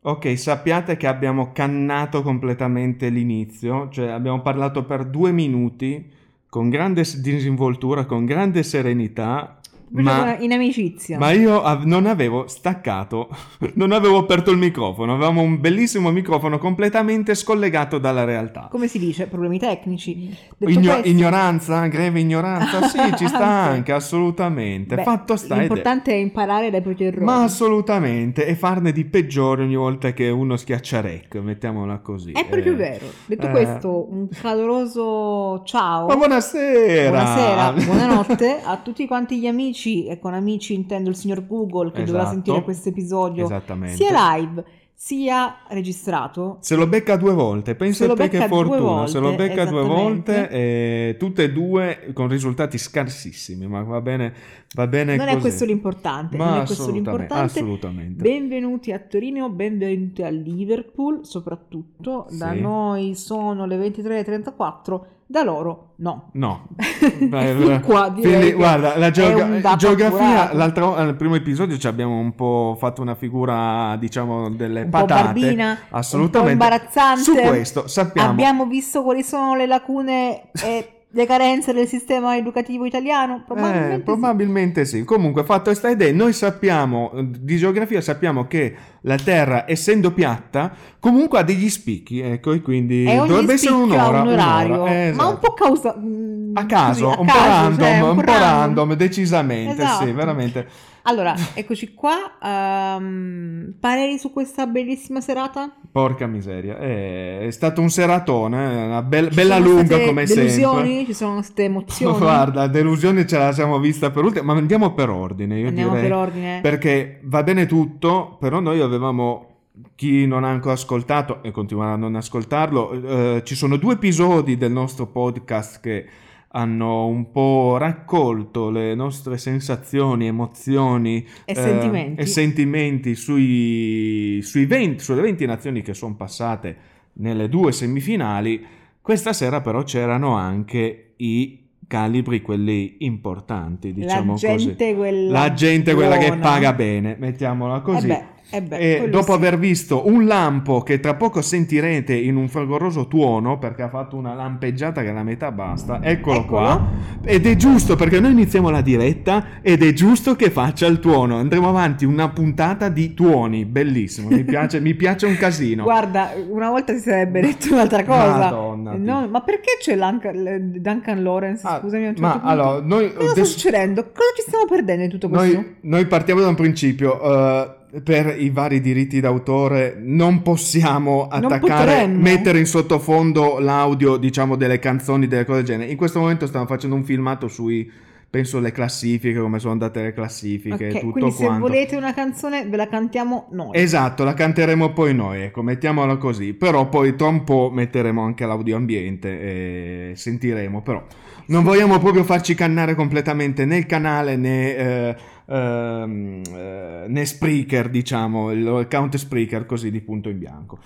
Ok, sappiate che abbiamo cannato completamente l'inizio, cioè abbiamo parlato per due minuti con grande disinvoltura, con grande serenità, ma, in amicizia. ma io av- non avevo staccato, non avevo aperto il microfono, avevamo un bellissimo microfono completamente scollegato dalla realtà. Come si dice? Problemi tecnici. Igno- questo- ignoranza, greve ignoranza, sì, ci sta anche, assolutamente. Beh, Fatto sta ed è- L'importante è imparare dai propri errori. Ma assolutamente, e farne di peggiore ogni volta che uno schiaccia rec, mettiamola così. È proprio Eh, vero. Detto eh. questo, un caloroso ciao. Ma buonasera! Buonasera, buonanotte a tutti quanti gli amici, e con amici intendo il signor Google che dovrà Esatto. sentire questo episodio sia live sia registrato. Se lo becca due volte, pensa lo te che fortuna, se lo volte, becca due volte, e tutte e due con risultati scarsissimi, ma va bene, va bene Non è così. questo l'importante, Ma non è questo l'importante. assolutamente. Benvenuti a Torino, benvenuti a Liverpool, soprattutto da Sì. noi sono le 23.34, da loro no. No, fin qua Quindi, guarda, la geogra- geografia, al primo episodio ci abbiamo un po' fatto una figura, diciamo, delle un patate. barbina, Assolutamente. imbarazzante. Su questo sappiamo. Abbiamo visto quali sono le lacune e le carenze del sistema educativo italiano? Probabilmente Eh, sì. probabilmente sì. Comunque, fatto sta idea, noi sappiamo di geografia, sappiamo che la Terra, essendo piatta, comunque ha degli spicchi, ecco, e quindi E dovrebbe essere un'ora. un orario, un'ora, eh, ma un esatto. po' causa... mm, a caso, così, a un, po caso, random, cioè, un po' random, decisamente, sì, Esatto. veramente. Allora, eccoci qua. ehm, pareri su questa bellissima serata? Porca miseria, è, è stato un seratone, eh, una Ci bella lunga come delusioni? sempre. Ci sono state emozioni? Guarda, delusione ce la siamo vista per ultima, ma andiamo per ordine, io Andiamo direi. per ordine. Perché va bene tutto, però noi avevamo, chi non ha ancora ascoltato e continuerà a non ascoltarlo, eh, ci sono due episodi del nostro podcast che hanno un po' raccolto le nostre sensazioni, emozioni E eh, sentimenti. e sentimenti sui, sui 20, sulle 20 nazioni che sono passate nelle due semifinali. Questa sera però c'erano anche i calibri, quelli importanti, diciamo la gente così. quella La gente quella che paga bene, mettiamola così. Eh eh beh, e dopo sì. aver visto un lampo che tra poco sentirete in un fragoroso tuono perché ha fatto una lampeggiata che la metà basta, eccolo, Eccolo. qua. Ed è giusto perché noi iniziamo la diretta ed è giusto che faccia il tuono. Andremo avanti una puntata di tuoni, bellissimo. Mi piace, mi piace un casino. Guarda, una volta si sarebbe detto un'altra cosa. Madonna, No, ma perché c'è Duncan Lawrence? Ah, Scusami, un certo ma punto. allora, noi Cosa sta adesso- succedendo? Cosa ci stiamo perdendo in tutto questo? Noi, noi partiamo da un principio. eh, per i vari diritti d'autore non possiamo attaccare, potremmo. mettere in sottofondo l'audio, diciamo, delle canzoni, delle cose del genere. In questo momento stiamo facendo un filmato sui, penso, le classifiche, come sono andate le classifiche, Ok, tutto quindi se quanto. volete una canzone ve la cantiamo noi. Esatto, la canteremo poi noi, ecco, mettiamola così. Però poi tra un po' metteremo anche l'audio ambiente e sentiremo. Però non vogliamo proprio farci cannare completamente né il canale né, eh, ehm, eh, né Spreaker, diciamo, il account Spreaker così di punto in bianco.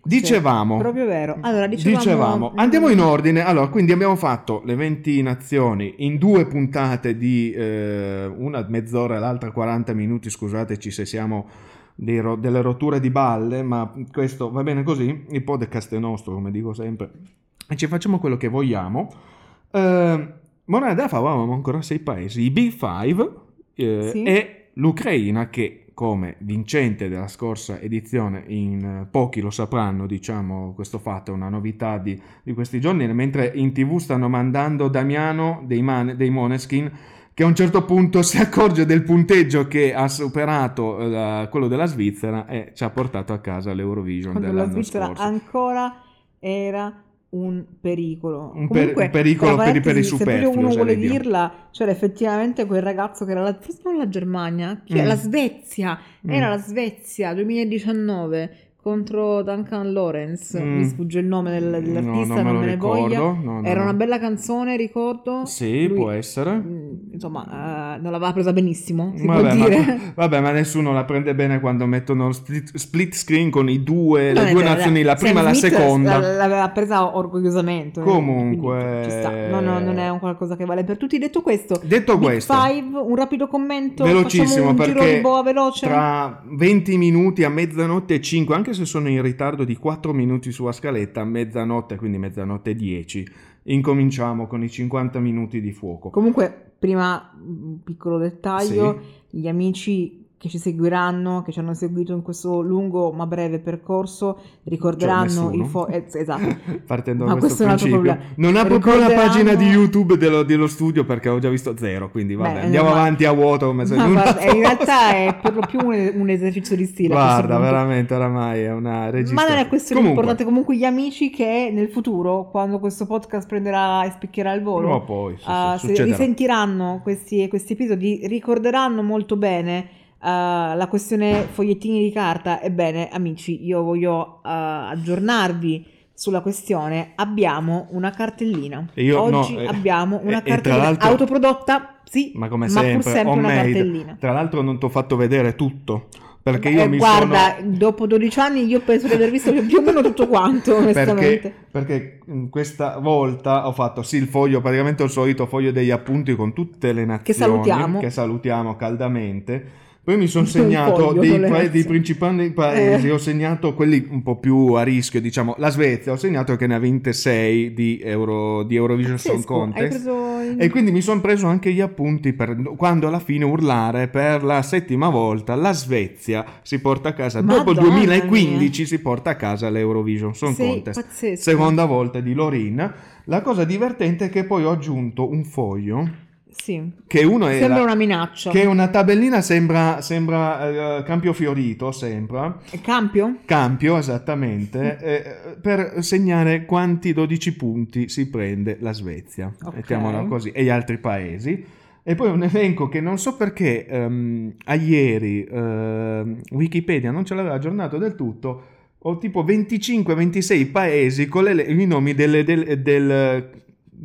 Dicevamo, Proprio vero. Allora, dicevamo, dicevamo, andiamo in ordine. Allora, quindi abbiamo fatto le 20 nazioni in due puntate di eh, una mezz'ora e l'altra 40 minuti. Scusateci se siamo ro- delle rotture di balle, ma questo va bene così. Il podcast è nostro, come dico sempre, e ci facciamo quello che vogliamo. Eh, Monada avevamo ancora sei paesi, i B5 eh, Sì. e l'Ucraina che come vincente della scorsa edizione, in eh, pochi lo sapranno, diciamo, questo fatto è una novità di, di questi giorni, mentre in tv stanno mandando Damiano dei, Man- dei Moneskin che a un certo punto si accorge del punteggio che ha superato eh, quello della Svizzera e ci ha portato a casa l'Eurovision Quando la dell'anno Svizzera scorso. ancora era un pericolo. Un per- Comunque, un pericolo per i- per i parentesi, se superflui, uno vuole dirla, c'era effettivamente quel ragazzo che era la, forse non la Germania, chi è? Mm. la Svezia, era Mm. la Svezia 2019 contro Duncan Lawrence, Mm. mi sfugge il nome del- No, dell'artista, non me non lo me ne ricordo, voglia. no, no, Era no. una bella canzone, ricordo. Sì, Lui- può essere. Mm, Insomma, eh, non l'aveva presa benissimo, si Vabbè ma, vabbè, ma nessuno la prende bene quando mettono split, split screen con i due, Non le due vero, nazioni, la Sam prima e la Smith seconda. L'aveva presa orgogliosamente. Comunque-. No, no, non è un qualcosa che vale per tutti. Detto questo, Detto Big questo, Five, un rapido commento. velocissimo un giro perché di boa veloce. tra 20 minuti a mezzanotte e 5, anche se sono in ritardo di 4 minuti sulla scaletta, mezzanotte, quindi mezzanotte e 10, incominciamo con i 50 minuti di fuoco. Comunque, prima un piccolo dettaglio, gli amici che ci seguiranno, che ci hanno seguito in questo lungo ma breve percorso, ricorderanno Cioè, il nessuno. fo- eh, esatto. Partendo Ma da questo questo è un altro principio, problema. non apro più la Ricorderanno- pagina di YouTube dello, dello studio perché ho già visto zero. Quindi vabbè, Beh, andiamo ma- avanti a vuoto come se Ma nulla guarda, in realtà è per lo più un, un esercizio di stile. Guarda, veramente oramai è una Ma registrazione. non è questo Comunque, l'importante, comunque gli amici che nel futuro, quando questo podcast prenderà e spiccherà il volo, poi, sì, sì, uh, se succederà. risentiranno questi, questi episodi, ricorderanno molto bene uh, la questione fogliettini di carta. Ebbene, amici, io voglio uh, aggiornarvi sulla questione. Abbiamo una cartellina. E io- Oggi no, eh, abbiamo una e- cartellina autoprodotta, sì, ma come pur sempre, sempre una homemade. cartellina. Tra l'altro non ti ho fatto vedere tutto, perché io Eh, mi guarda, sono... dopo 12 anni io penso di aver visto più o meno tutto quanto, onestamente. Perché, perché in questa volta ho fatto sì il foglio, praticamente il solito foglio degli appunti con tutte le nazioni salutiamo. che salutiamo caldamente. Poi mi sono segnato foglio dei, pa- dei principali paesi, Eh. ho segnato quelli un po' più a rischio, diciamo la Svezia, ho segnato che ne ha vinte 6 di, Euro, di Eurovision Song Pazzesco, hai Contest. il- E quindi mi sono preso anche gli appunti per quando alla fine urlare per la settima volta la Svezia si porta a casa. Dopo il Madonna 2015 si porta a casa l'Eurovision Song Sei Contest. pazzesco. Seconda volta di Lorin. La cosa divertente è che poi ho aggiunto un foglio Sì. che uno era Sembra una minaccia. che è una tabellina sembra, sembra eh, campio fiorito, sembra. È Campio? Campio, esattamente, eh, per segnare quanti 12 punti si prende la Svezia, Ok. mettiamola così, e gli altri paesi. E poi un elenco che non so perché ehm, a ieri ehm, Wikipedia non ce l'aveva aggiornato del tutto. Ho tipo 25-26 paesi con le- i nomi delle- del, del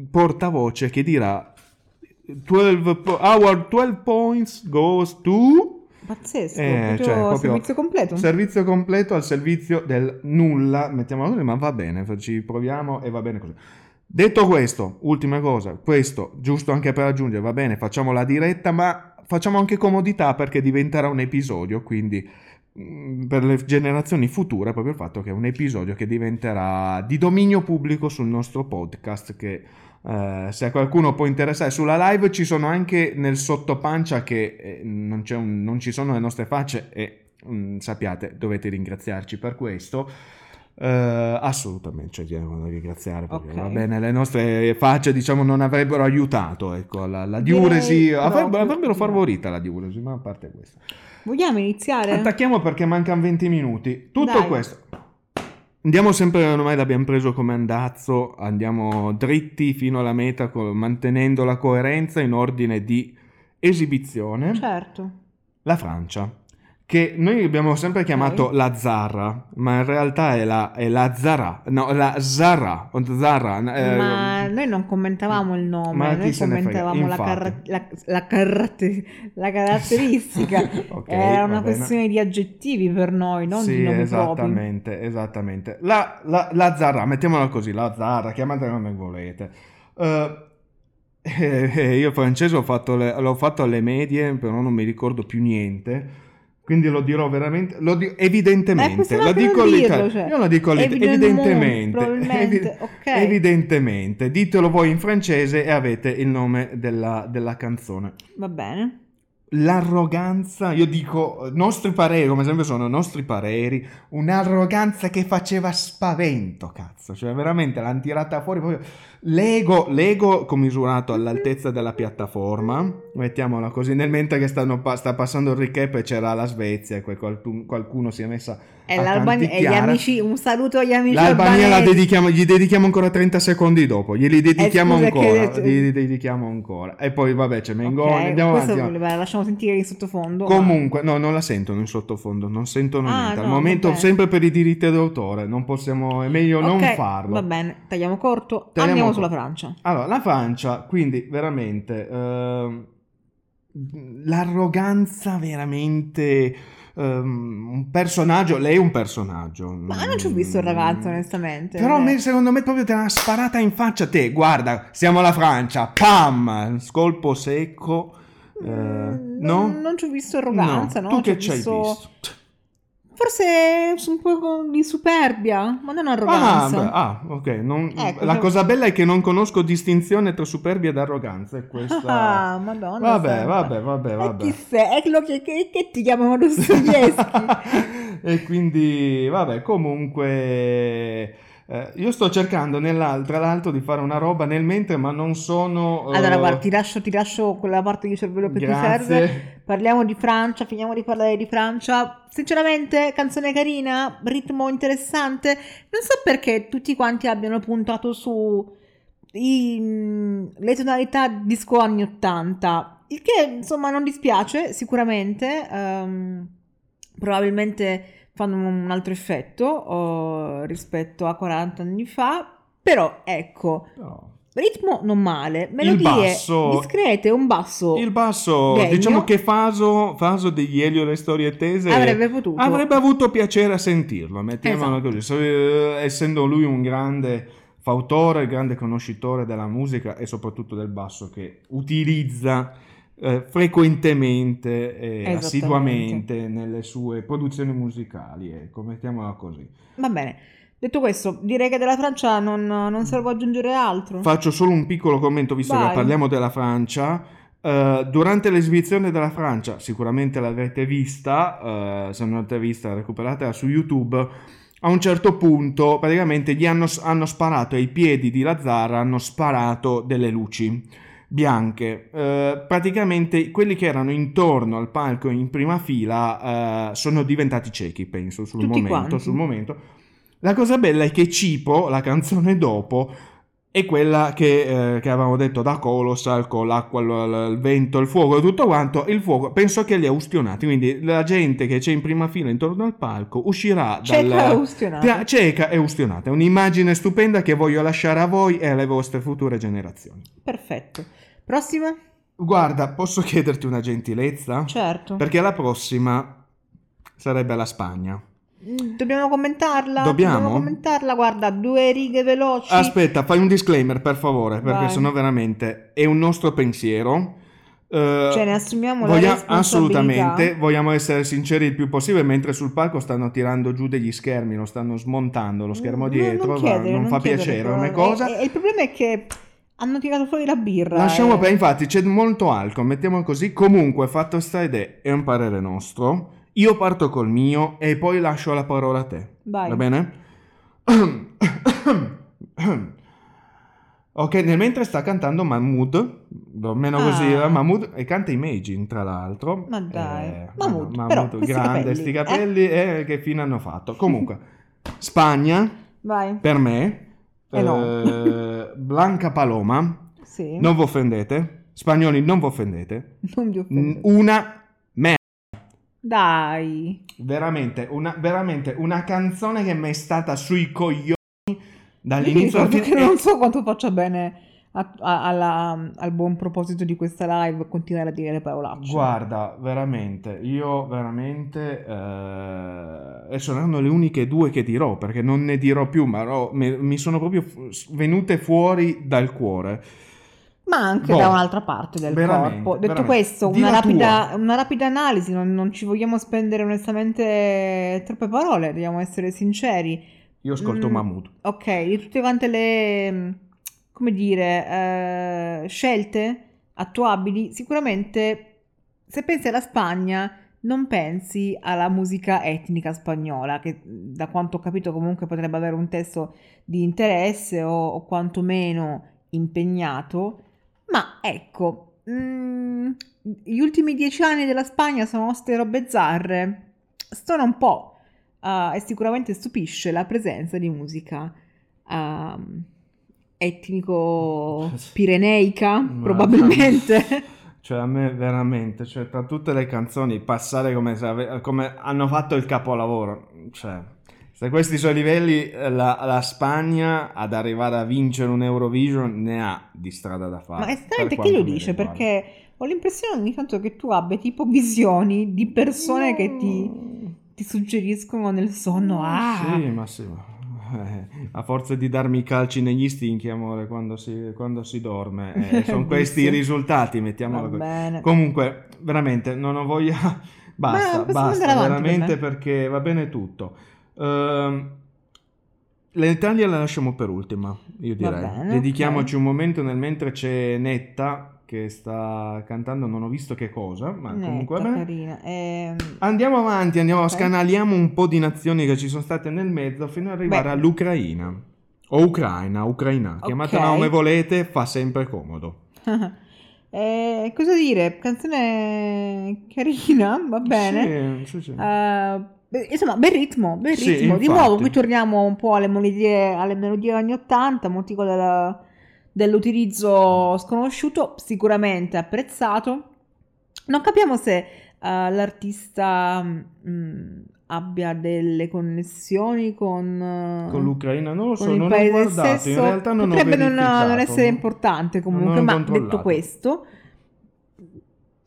portavoce che dirà 12 po- our 12 points goes to Pazzesco. eh, proprio cioè, proprio servizio completo. Servizio completo al servizio del nulla, mettiamolo così, ma va bene, ci proviamo e va bene così. Detto questo, ultima cosa, questo giusto anche per aggiungere, va bene, facciamo la diretta, ma facciamo anche comodità perché diventerà un episodio, quindi mh, per le generazioni future proprio il fatto che è un episodio che diventerà di dominio pubblico sul nostro podcast che eh, se a qualcuno può interessare sulla live ci sono anche nel sottopancia che eh, non, c'è un- non ci sono le nostre facce e mm, sappiate dovete ringraziarci per questo Eh, assolutamente cioè, dobbiamo ringraziare perché Ok. va bene le nostre facce diciamo non avrebbero aiutato ecco la, la diuresi avrebbero, avrebbero favorita la diuresi ma a parte questo Vogliamo iniziare? attacchiamo perché mancano 20 minuti tutto Dai. questo Andiamo sempre, ormai l'abbiamo preso come andazzo, andiamo dritti fino alla meta mantenendo la coerenza in ordine di esibizione. Certo. La Francia, che noi abbiamo sempre chiamato la Zara, ma in realtà è la, è la Zara, no, la Zara, Zara. eh, Ma noi non commentavamo il nome, ma noi commentavamo la, carra- la- la carratte- la caratteristica. Ok, Era una questione di aggettivi per noi, non sì, di nomi propri. esattamente, esattamente. La, la, la Zara, mettiamola così, la Zara, chiamatela come volete. Eh, eh, eh, io francese ho fatto le- l'ho fatto alle medie, però non mi ricordo più niente. Quindi lo dirò veramente, lo di- Eh, evidentemente, questo lo dico all'italiano, cioè. io lo dico all'it- Evidemment, evidentemente, evi- ok. evidentemente, ditelo voi in francese e avete il nome della, della canzone. Va bene. l'arroganza, io dico, nostri pareri, come sempre sono nostri pareri, un'arroganza che faceva spavento, cazzo, cioè veramente l'hanno tirata fuori proprio l'ego, l'ego commisurato all'altezza della piattaforma, mettiamola così, nel mentre che stanno sta passando il recap e c'era la Svezia e qualcuno, qualcuno si è messa E, a gli amici, un saluto agli amici L'Albania dedichiamo, gli dedichiamo ancora 30 secondi dopo, glieli dedichiamo Eh, scusa, che ancora, detto- gli dedichiamo ancora. E poi vabbè c'è Mengoni, Ok, andiamo avanti. vabbè, lasciamo sentire in sottofondo. Comunque, no, non la sentono in sottofondo, non sentono Ah, niente. Al no, momento, vabbè. sempre per i diritti d'autore, non possiamo, è meglio ma- non farlo. Va bene, tagliamo corto. Tagliamo Andiamo corto. sulla Francia. Allora, la Francia, quindi veramente ehm, l'arroganza veramente ehm, un personaggio, lei è un personaggio. Ma non ci ho visto il ragazzo, onestamente. Però me, secondo me proprio te l'ha sparata in faccia te. Guarda, siamo alla Francia, pam, scolpo secco. eh, Mm, no? Non, non ci ho visto arroganza, no? Tu Ci ho che ci hai visto- visto? Forse un po' di superbia, ma non Ah, arroganza. beh, ah, ok. non- Ecco, la cosa bella è che non conosco distinzione tra superbia ed arroganza. È questa. Ah, madonna. Vabbè, santa. vabbè, vabbè, E vabbè. chi sei? Che, che- che ti chiamano Dostoevsky? e quindi, vabbè, comunque. Eh, io sto cercando nell'al- tra l'altro di fare una roba nel mentre, ma non sono. eh, Allora, guarda, ti lascio, ti lascio quella parte di cervello che ti Grazie. serve. Parliamo di Francia, finiamo di parlare di Francia. Sinceramente, canzone carina, ritmo interessante. Non so perché tutti quanti abbiano puntato su i- mm, le tonalità disco anni 80. Il che, insomma, non dispiace, sicuramente. ehm, probabilmente fanno un altro effetto oh, rispetto a 40 anni fa. Però, ecco, No. ritmo non male, melodie basso- discrete, un basso Il basso, Degno. diciamo che Faso, Faso degli Elio le storie tese avrebbe potuto. avrebbe avuto piacere a sentirlo, mettiamolo Esatto. così. Eh, essendo lui un grande fautore, grande conoscitore della musica e soprattutto del basso che utilizza eh, frequentemente e assiduamente nelle sue produzioni musicali, ecco, mettiamola così. Va bene. Detto questo, direi che della Francia non, non servo aggiungere altro. Faccio solo un piccolo commento, visto Vai. che parliamo della Francia. Eh, durante l'esibizione della Francia, sicuramente l'avrete vista, eh, se non l'avete vista recuperatela su YouTube, a un certo punto praticamente gli hanno, hanno sparato ai piedi di Lazzara, hanno sparato delle luci bianche. Eh, praticamente quelli che erano intorno al palco in prima fila eh, sono diventati ciechi, penso, sul momento, sul momento. La cosa bella è che Cipo, la canzone dopo, è quella che, eh, che avevamo detto da Colossal con l'acqua, il, il vento, il fuoco e tutto quanto. Il fuoco penso che li ha ustionati. Quindi la gente che c'è in prima fila intorno al palco uscirà Cieca dal. e ustionata. Tia- Cieca e ustionata. È un'immagine stupenda che voglio lasciare a voi e alle vostre future generazioni. Perfetto. Prossima? Guarda, posso chiederti una gentilezza? Certo. Perché la prossima sarebbe la Spagna. Dobbiamo commentarla? Dobbiamo? commentarla? Guarda, due righe veloci. Aspetta, fai un disclaimer per favore, perché Vai. sennò veramente è un nostro pensiero. Eh, Cioè, ne assumiamo la voglia- responsabilità. assolutamente, vogliamo essere sinceri il più possibile, mentre sul palco stanno tirando giù degli schermi, lo stanno smontando lo schermo No, dietro, non, va, chiedere, non fa chiedere, piacere come cosa. E, e il problema è che hanno tirato fuori la birra. Lasciamo eh. per, infatti c'è molto alcol, mettiamo così. Comunque, fatto sta ed è, è un parere nostro. Io parto col mio e poi lascio la parola a te. Vai. Va bene? ok, nel mentre sta cantando Mahmood, almeno così Ah. era Mahmood, e canta Imagine tra l'altro. Ma dai. Eh, Mahmood, Mahmood, però, questi grande, capelli, sti eh? capelli, eh, che fine hanno fatto. Comunque, Spagna, Vai. per me, Eh no. eh, Blanca Paloma, Sì. non vi offendete, spagnoli non vi offendete, Non vi offendete. una Dai. veramente una, veramente una canzone che mi è stata sui coglioni dall'inizio alla fine. che non e- so quanto faccia bene a- a- alla- al buon proposito di questa live continuare a dire le parolacce. Guarda, veramente, io veramente, eh, adesso erano le uniche due che dirò, perché non ne dirò più, ma ero- mi, mi sono proprio venute fuori dal cuore. Ma anche Boh, da un'altra parte del corpo. Detto veramente. questo, una rapida, una rapida analisi, non, non ci vogliamo spendere onestamente troppe parole, dobbiamo essere sinceri. Io ascolto Mm, Mahmood. Ok, di tutte quante le, mm, come dire, eh, scelte attuabili, sicuramente se pensi alla Spagna, non pensi alla musica etnica spagnola, che da quanto ho capito comunque potrebbe avere un testo di interesse o, o quantomeno impegnato, ma ecco, mm, gli ultimi dieci anni della Spagna sono ste robe zarre, stona un po' uh, e sicuramente stupisce la presenza di musica uh, etnico-pireneica, Ma- probabilmente. Cioè, a me veramente, cioè, tra tutte le canzoni, passare come, se ave- come hanno fatto il capolavoro. Cioè, se questi sono i livelli, eh, la, la Spagna ad arrivare a vincere un Eurovision ne ha di strada da fare. Ma esattamente chi lo dice? riguarda. Perché ho l'impressione ogni tanto che tu abbia tipo visioni di persone che ti, ti suggeriscono nel sonno. Ah, Sì, ma sì. ma- eh, a forza di darmi i calci negli stinchi, amore, quando si, quando si dorme. Eh, sono questi i risultati, mettiamolo così. Comunque, veramente, non ho voglia. Basta, basta, veramente me. perché va bene tutto. Ehm, L'Italia la lasciamo per ultima, io direi. Dedichiamoci un momento nel mentre c'è Netta che sta cantando, non ho visto che cosa, ma comunque Netta, bene. carina. Ehm, Andiamo avanti, andiamo, Ok. scanaliamo un po' di nazioni che ci sono state nel mezzo fino ad arrivare Beh. all'Ucraina. O Ucraina, Ucraina, chiamatela Ok. come volete, fa sempre comodo. eh, cosa dire? Canzone carina, va bene. Sì, sì, sì. Eh, beh, insomma, bel ritmo, bel Sì, ritmo. Di infatti. nuovo, qui torniamo un po' alle melodie, alle melodie anni 80, motivo della- dell'utilizzo sconosciuto, sicuramente apprezzato. Non capiamo se eh, l'artista mm, abbia delle connessioni con, eh, Con l'Ucraina non lo so, non ho guardato, in sesso. realtà non potrebbe non, non essere importante comunque, ma detto questo,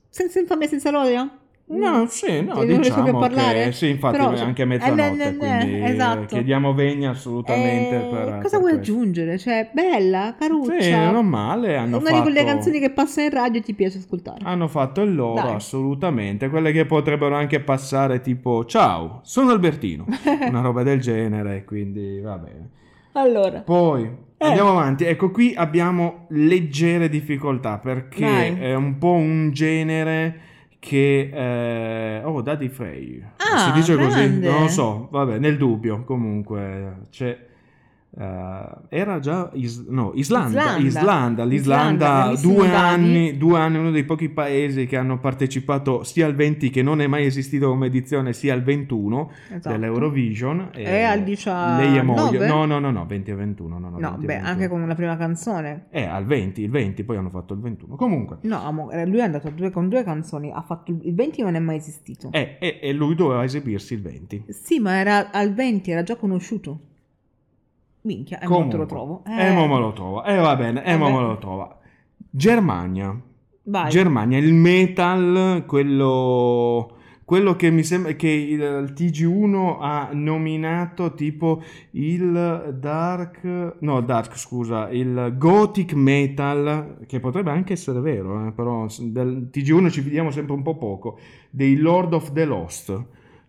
senza infamia, senza lodia? No, sì, no, riesco diciamo a parlare? che sì, infatti Però, anche eh, mezzanotte, eh, quindi esatto. chiediamo vegna assolutamente Eh, per cosa per vuoi questo. aggiungere? Cioè, bella, caruccia. Sì, non male, hanno Una di quelle fatto- canzoni che passa in radio e ti piace ascoltare. Hanno fatto il loro, Dai. assolutamente. Quelle che potrebbero anche passare tipo Ciao, sono Albertino. Una roba del genere, quindi va bene. Allora, Poi Eh. andiamo avanti. Ecco, qui abbiamo leggere difficoltà perché Vai. è un po' un genere che... eh, Oh, Daddy Frey. Ah, si dice così? grande. Non lo so, vabbè, nel dubbio comunque c'è... eh, era già Is- no, Islanda, Islanda. Islanda, l'Islanda, due anni, due anni, uno dei pochi paesi che hanno partecipato sia al 20 che non è mai esistito come edizione, sia al 21 esatto. dell'Eurovision. E al 19? Lei è moglie. No, no, no, no, 20 e 21. No, no, No, 20 e beh, 21. anche con la prima canzone. Eh, al 20, il 20, poi hanno fatto il 21. Comunque, No, amo- eh, lui è andato due, con due canzoni, ha fatto il il 20 non è mai esistito. eh, e, e lui doveva esibirsi il 20. Sì, ma era al 20, era già conosciuto. Minchia, e te lo trovo. E mo me lo trova. E va bene, e mo me lo trova. Germania. Vai. Germania, il metal, quello, quello che mi sembra che il, il TG1 ha nominato tipo il dark, no dark scusa, il gothic metal, che potrebbe anche essere vero, eh, però del TG1 ci fidiamo sempre un po' poco, dei Lord of the Lost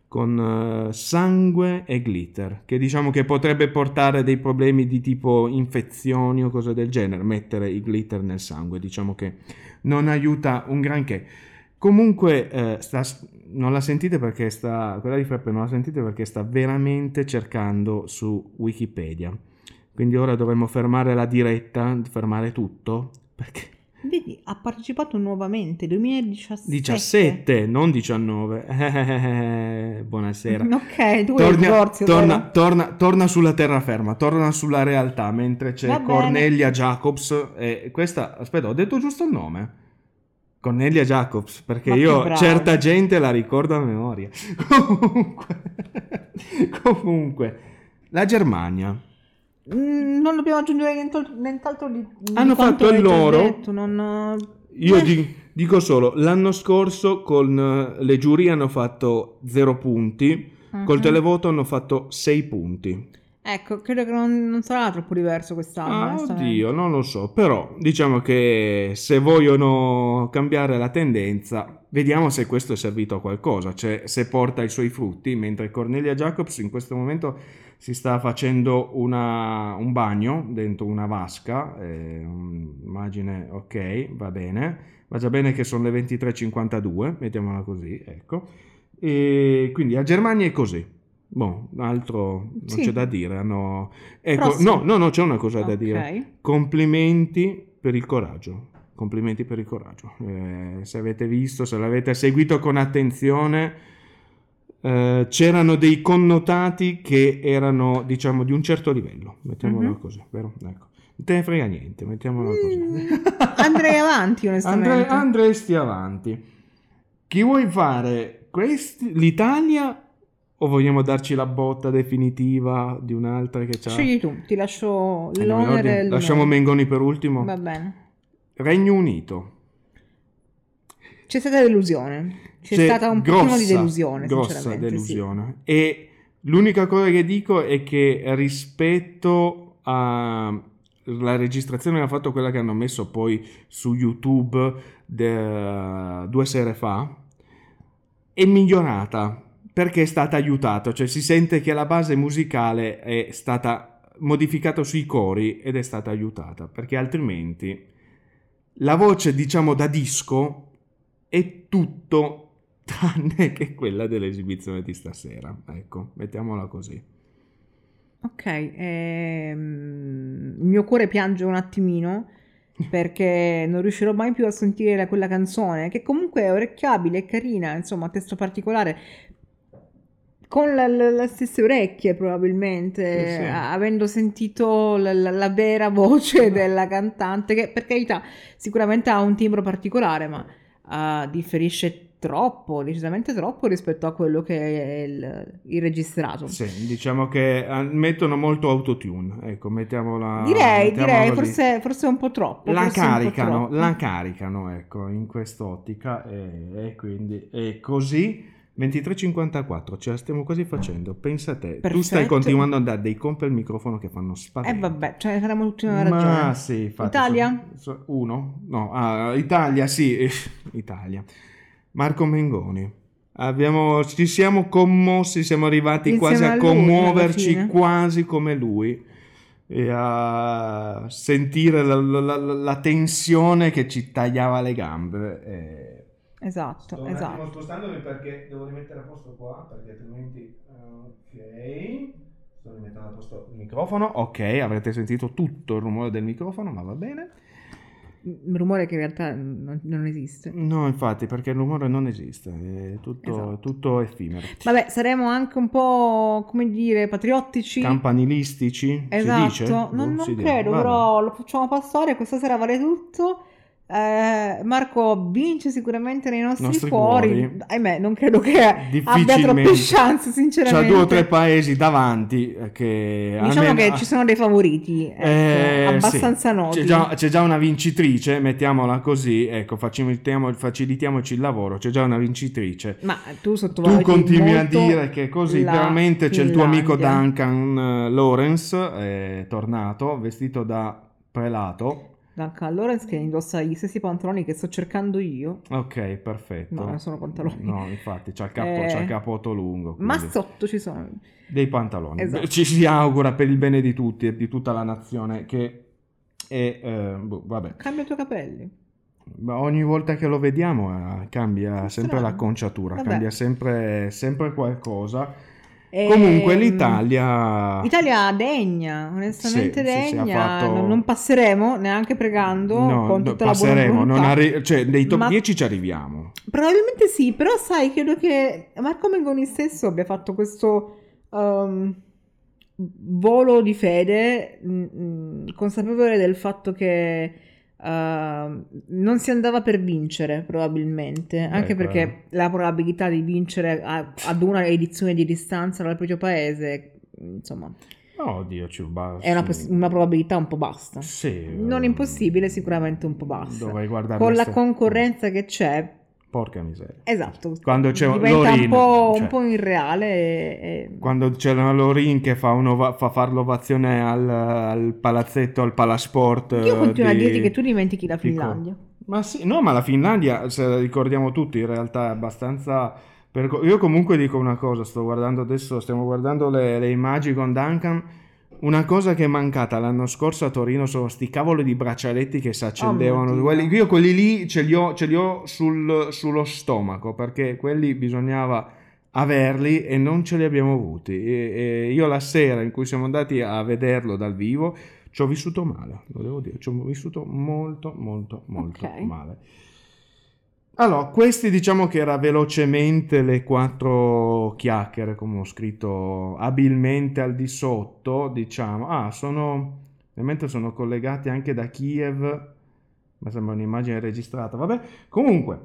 con eh, sangue e glitter, che diciamo che potrebbe portare dei problemi di tipo infezioni o cose del genere, mettere i glitter nel sangue, diciamo che non aiuta un granché. Comunque, eh, sta- non la sentite perché sta, quella di Freppe non la sentite perché sta veramente cercando su Wikipedia. Quindi ora dovremmo fermare la diretta, fermare tutto, perché Vedi, ha partecipato nuovamente 2017. 17, non 19. Eh, buonasera. Ok, tu Torna, divorzio, torna, torna, torna sulla terraferma, torna sulla realtà, mentre c'è Va bene. Cornelia Jacobs. E questa, aspetta, ho detto giusto il nome? Cornelia Jacobs, perché Ma io certa gente la ricordo a memoria. Comunque, comunque, la Germania. Mm, non dobbiamo aggiungere nient'al- nient'altro di, di Hanno fatto il loro. detto, non... Io Eh, di- dico solo, l'anno scorso con eh, le giurie hanno fatto 0 punti, col mhm. televoto hanno fatto 6 punti. Ecco, credo che non, non sarà troppo diverso quest'anno. Ah, oddio, non lo so, però diciamo che se vogliono cambiare la tendenza vediamo se questo è servito a qualcosa, cioè se porta i suoi frutti, mentre Cornelia Jacobs in questo momento si sta facendo una- un bagno dentro una vasca, eh, immagine, ok, va bene, va già bene che sono le 23.52, mettiamola così, ecco, e quindi a Germania è così. Boh, altro non Sì. c'è da dire. Hanno... Ecco, no, no, no, c'è una cosa da Ok. dire. Complimenti per il coraggio. Complimenti per il coraggio. Eh, se avete visto, se l'avete seguito con attenzione, eh, c'erano dei connotati che erano, diciamo, di un certo livello. Mettiamola Mhm. così, vero? Ecco. Non te ne frega niente, mettiamola così. Mm, andrei avanti, onestamente. Andre- andresti avanti. Chi vuoi fare? Questi, L'Italia o vogliamo darci la botta definitiva di un'altra che c'ha? Scegli tu, ti lascio Eh, l'onere. e il Lasciamo. Mengoni per ultimo. Va bene. Regno Unito. C'è stata delusione. C'è, C'è stata un grossa, pochino di delusione, grossa sinceramente. sì. delusione. E l'unica cosa che dico è che rispetto alla registrazione che ha fatto quella che hanno messo poi su YouTube de- due sere fa, è migliorata perché è stata aiutata, cioè si sente che la base musicale è stata modificata sui cori ed è stata aiutata, perché altrimenti la voce, diciamo, da disco è tutto tranne che quella dell'esibizione di stasera. Ecco, mettiamola così. Ok, ehm, il mio cuore piange un attimino perché non riuscirò mai più a sentire la- quella canzone, che comunque è orecchiabile, è carina, insomma, testo particolare, con la, la- le stesse orecchie probabilmente, Sì, sì. avendo sentito la, la- vera voce della cantante, che per carità sicuramente ha un timbro particolare, ma ah, differisce troppo, decisamente troppo rispetto a quello che è il, il registrato. Sì, diciamo che eh, mettono molto autotune. Ecco, mettiamola. Direi, direi, forse, forse un po' troppo. La po' caricano, troppo. la caricano, ecco, in quest'ottica e, e quindi è così 23.54, ce la stiamo quasi facendo. Pensa a te, tu Perfetto. stai continuando a dare dei colpi al microfono che fanno spavento. Eh vabbè, cioè saremo tutti una Ma ragione. sì, infatti, Italia? so- so- uno? No, ah, Italia, sì, eh, Italia. Marco Mengoni. Abbiamo, ci siamo commossi, siamo arrivati Insieme quasi a a commuoverci quasi come lui e a sentire la, la- la- la tensione che ci tagliava le gambe. E... Esatto, Sto esatto. spostandomi perché devo rimettere a posto qua, perché altrimenti... Ok. Sto rimettendo a posto il microfono. Ok, avrete sentito tutto il rumore del microfono, ma va bene. Un rumore che in realtà non, non esiste. No, infatti, perché il rumore non esiste, è tutto, Esatto. tutto effimero. Vabbè, saremo anche un po', come dire, patriottici. Campanilistici, Esatto, si dice? non, non si dice. credo, Vabbè. però lo facciamo passare. Questa sera vale tutto. Eh, Marco vince sicuramente nei nostri, Nostri cuori. cuori. Ahimè, non credo che abbia troppe chance, C'ha sinceramente. due o tre paesi davanti eh, che... Diciamo almeno- che ci sono dei favoriti, ecco, Eh, abbastanza sì. noti. C'è già, c'è già una vincitrice, mettiamola così, ecco, facilitiamo- facilitiamoci il lavoro, c'è già una vincitrice. Ma tu Tu sottovaluti continui a dire che così, veramente c'è il tuo amico. Duncan eh, Lawrence, è tornato, vestito da prelato. Duncan Lawrence che indossa gli stessi pantaloni che sto cercando io. Ok, perfetto. No, non sono pantaloni. No, infatti, c'ha il, capo, Eh, c'ha il capotto lungo. Ma quindi sotto ci sono. Dei pantaloni. Esatto. Ci si augura per il bene di tutti e di tutta la nazione che è... eh, boh, vabbè. Cambia i tuoi capelli. Ma ogni volta che lo vediamo eh, cambia sempre l'acconciatura, Vabbè. cambia sempre, sempre qualcosa. Ehm, Comunque l'Italia... Italia degna, onestamente Sì, sì, sì, degna. fatto- non, non passeremo neanche pregando No, con no, tutta la buona passeremo, volontà. arri- cioè nei top Ma- 10 ci arriviamo. Probabilmente sì, però sai, credo che Marco Mengoni stesso abbia fatto questo um, volo di fede, mm, mm, consapevole del fatto che uh, non si andava per vincere, probabilmente, anche quello. perché la probabilità di vincere a- ad una edizione di distanza dal proprio paese, insomma, Oddio, ci ba- è una, poss- una probabilità un po' basta. Sì, Non eh, impossibile, sicuramente un po' basta. Guardare Con la concorrenza che c'è, Porca miseria. Esatto, Quando c'è diventa Lorin, un po', cioè- un po' irreale e, e- Quando c'è la Lorin che fa, un'ova- fa fare l'ovazione al, al palazzetto, al palasport. Io continuo a di- dirti che tu dimentichi la Finlandia. Ma sì, no, ma la Finlandia, se la ricordiamo tutti, in realtà è abbastanza... Io comunque dico una cosa, sto guardando adesso, stiamo guardando le, le immagini con Duncan. Una cosa che è mancata l'anno scorso a Torino sono sti cavolo di braccialetti che si accendevano. Oh Quelli- io quelli lì ce li ho, ce li ho sul- sullo stomaco perché quelli bisognava averli e non ce li abbiamo avuti. E, e io la sera in cui siamo andati a vederlo dal vivo ci ho vissuto male, lo devo dire, ci ho vissuto molto, molto, molto Ok. male. Allora, questi diciamo che era velocemente le quattro chiacchiere, come ho scritto abilmente al di sotto, diciamo. Ah, sono, ovviamente sono collegati anche da Kiev, ma sembra un'immagine registrata, vabbè. Comunque,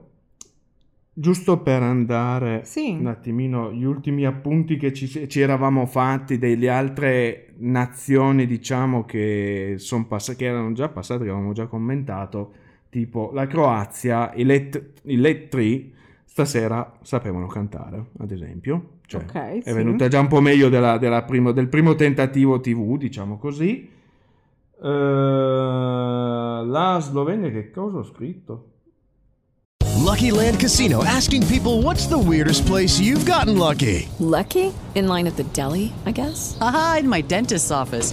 giusto per andare Sì. un attimino, gli ultimi appunti che ci, ci eravamo fatti delle altre nazioni, diciamo, che, pass- che erano già passate, che avevamo già commentato, tipo la Croazia, i Let, i Let 3, stasera sapevano cantare, ad esempio. Cioè, Ok, è sì. venuta già un po' meglio della- della primo- del primo tentativo TV, diciamo così. Eh, la Slovenia, che cosa ho scritto? Lucky Land Casino asking people what's the weirdest place you've gotten lucky? Lucky? In line at the deli, I guess? Aha, in my dentist's office.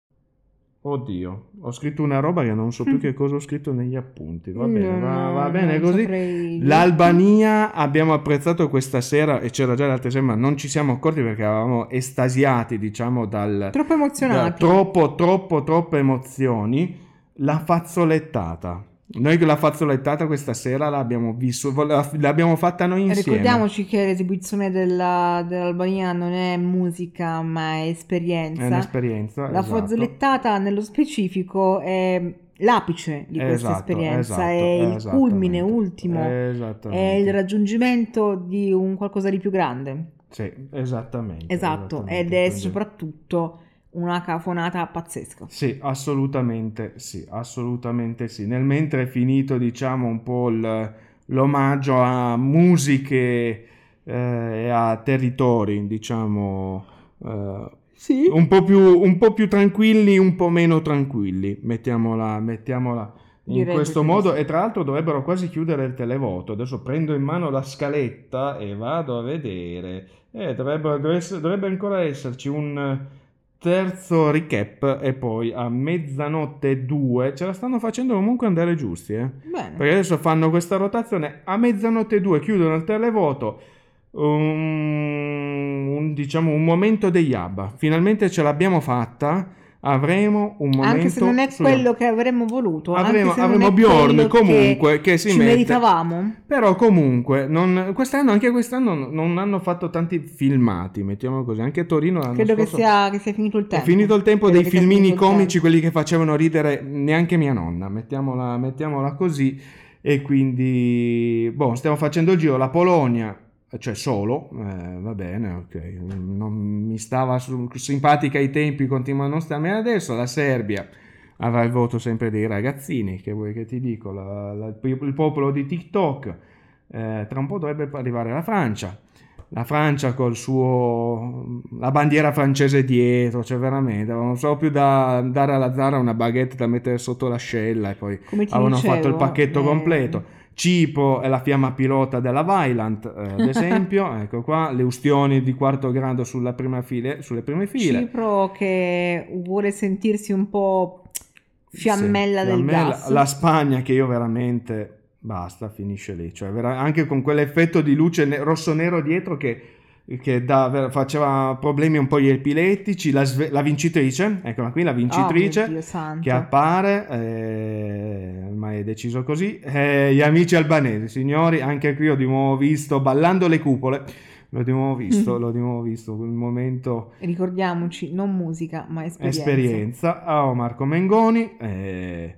Oddio, ho scritto una roba che non so più che cosa ho scritto negli appunti. Va bene, va, va no, bene così. saprei L'Albania abbiamo apprezzato questa sera e c'era già l'altra sera, ma non ci siamo accorti perché eravamo estasiati, diciamo, dal Troppo da emozionati. troppo, troppo, troppe emozioni. La fazzolettata. Noi la fazzolettata questa sera l'abbiamo visto, l'abbiamo fatta noi insieme. Ricordiamoci che l'esibizione della- dell'Albania non è musica ma è esperienza. È un'esperienza. La esatto. fazzolettata nello specifico è l'apice di questa Esatto, esperienza, esatto, è il culmine ultimo, è il raggiungimento di un qualcosa di più grande. Sì, esattamente. Esatto, esattamente, ed è quindi- soprattutto una cafonata pazzesca. Sì, assolutamente sì, assolutamente sì. Nel mentre è finito, diciamo, un po' il- l'omaggio a musiche eh, e a territori, diciamo, eh, Sì. un po' più, un po' più tranquilli, un po' meno tranquilli, mettiamola, mettiamola in Direi questo modo. sì. E tra l'altro dovrebbero quasi chiudere il televoto. Adesso prendo in mano la scaletta e vado a vedere. Eh, dovrebbe, dovrebbe ancora esserci un terzo recap e poi a mezzanotte e due ce la stanno facendo comunque andare giusti, eh? Bene. Perché adesso fanno questa rotazione a mezzanotte e due, chiudono il televoto. Un, un, diciamo un momento degli ABBA. Finalmente ce l'abbiamo fatta. Avremo un momento. Anche se non è quello che avremmo voluto, Avremo- avremo è Bjorn comunque che si ci mette- meritavamo. Però comunque, non- quest'anno, anche quest'anno non hanno fatto tanti filmati, mettiamo così. Anche a Torino l'anno Credo che scorso sia, che sia finito il è tempo. finito il tempo Credo dei che filmini comici, quelli che facevano ridere neanche mia nonna, mettiamola, mettiamola così. E quindi, boh, stiamo facendo il giro. La Polonia, cioè solo, eh, va bene, ok. Non mi stava su- simpatica ai tempi, continua a non starmi adesso. La Serbia avrà il voto sempre dei ragazzini, che vuoi che ti dico, la- la- il popolo di TikTok. Eh, tra un po' dovrebbe arrivare la Francia. La Francia col suo la bandiera francese dietro, cioè veramente non so più da dare alla Zara una baguette da mettere sotto l'ascella e poi avevano dicevo, fatto il pacchetto eh, completo. Cipro è la fiamma pilota della Vailant, eh, ad esempio, ecco qua, le ustioni di quarto grado sulla prima file- sulle prime file. Cipro che vuole sentirsi un po' fiammella Sì, del fiammella. gas. La Spagna che io veramente basta, finisce lì. Cioè, vera- anche con quell'effetto di luce ne- rosso-nero dietro che, che da- faceva problemi un po' epilettici. La, sve- la vincitrice, eccola qui, la Oh, vincitrice. Santo. che appare, eh, ormai è deciso così, eh, gli amici albanesi, signori, anche qui ho di nuovo visto, ballando le cupole, l'ho di nuovo visto, l'ho di nuovo visto, quel momento Ricordiamoci, non musica, ma esperienza. esperienza. Ah, Marco Mengoni, eh, È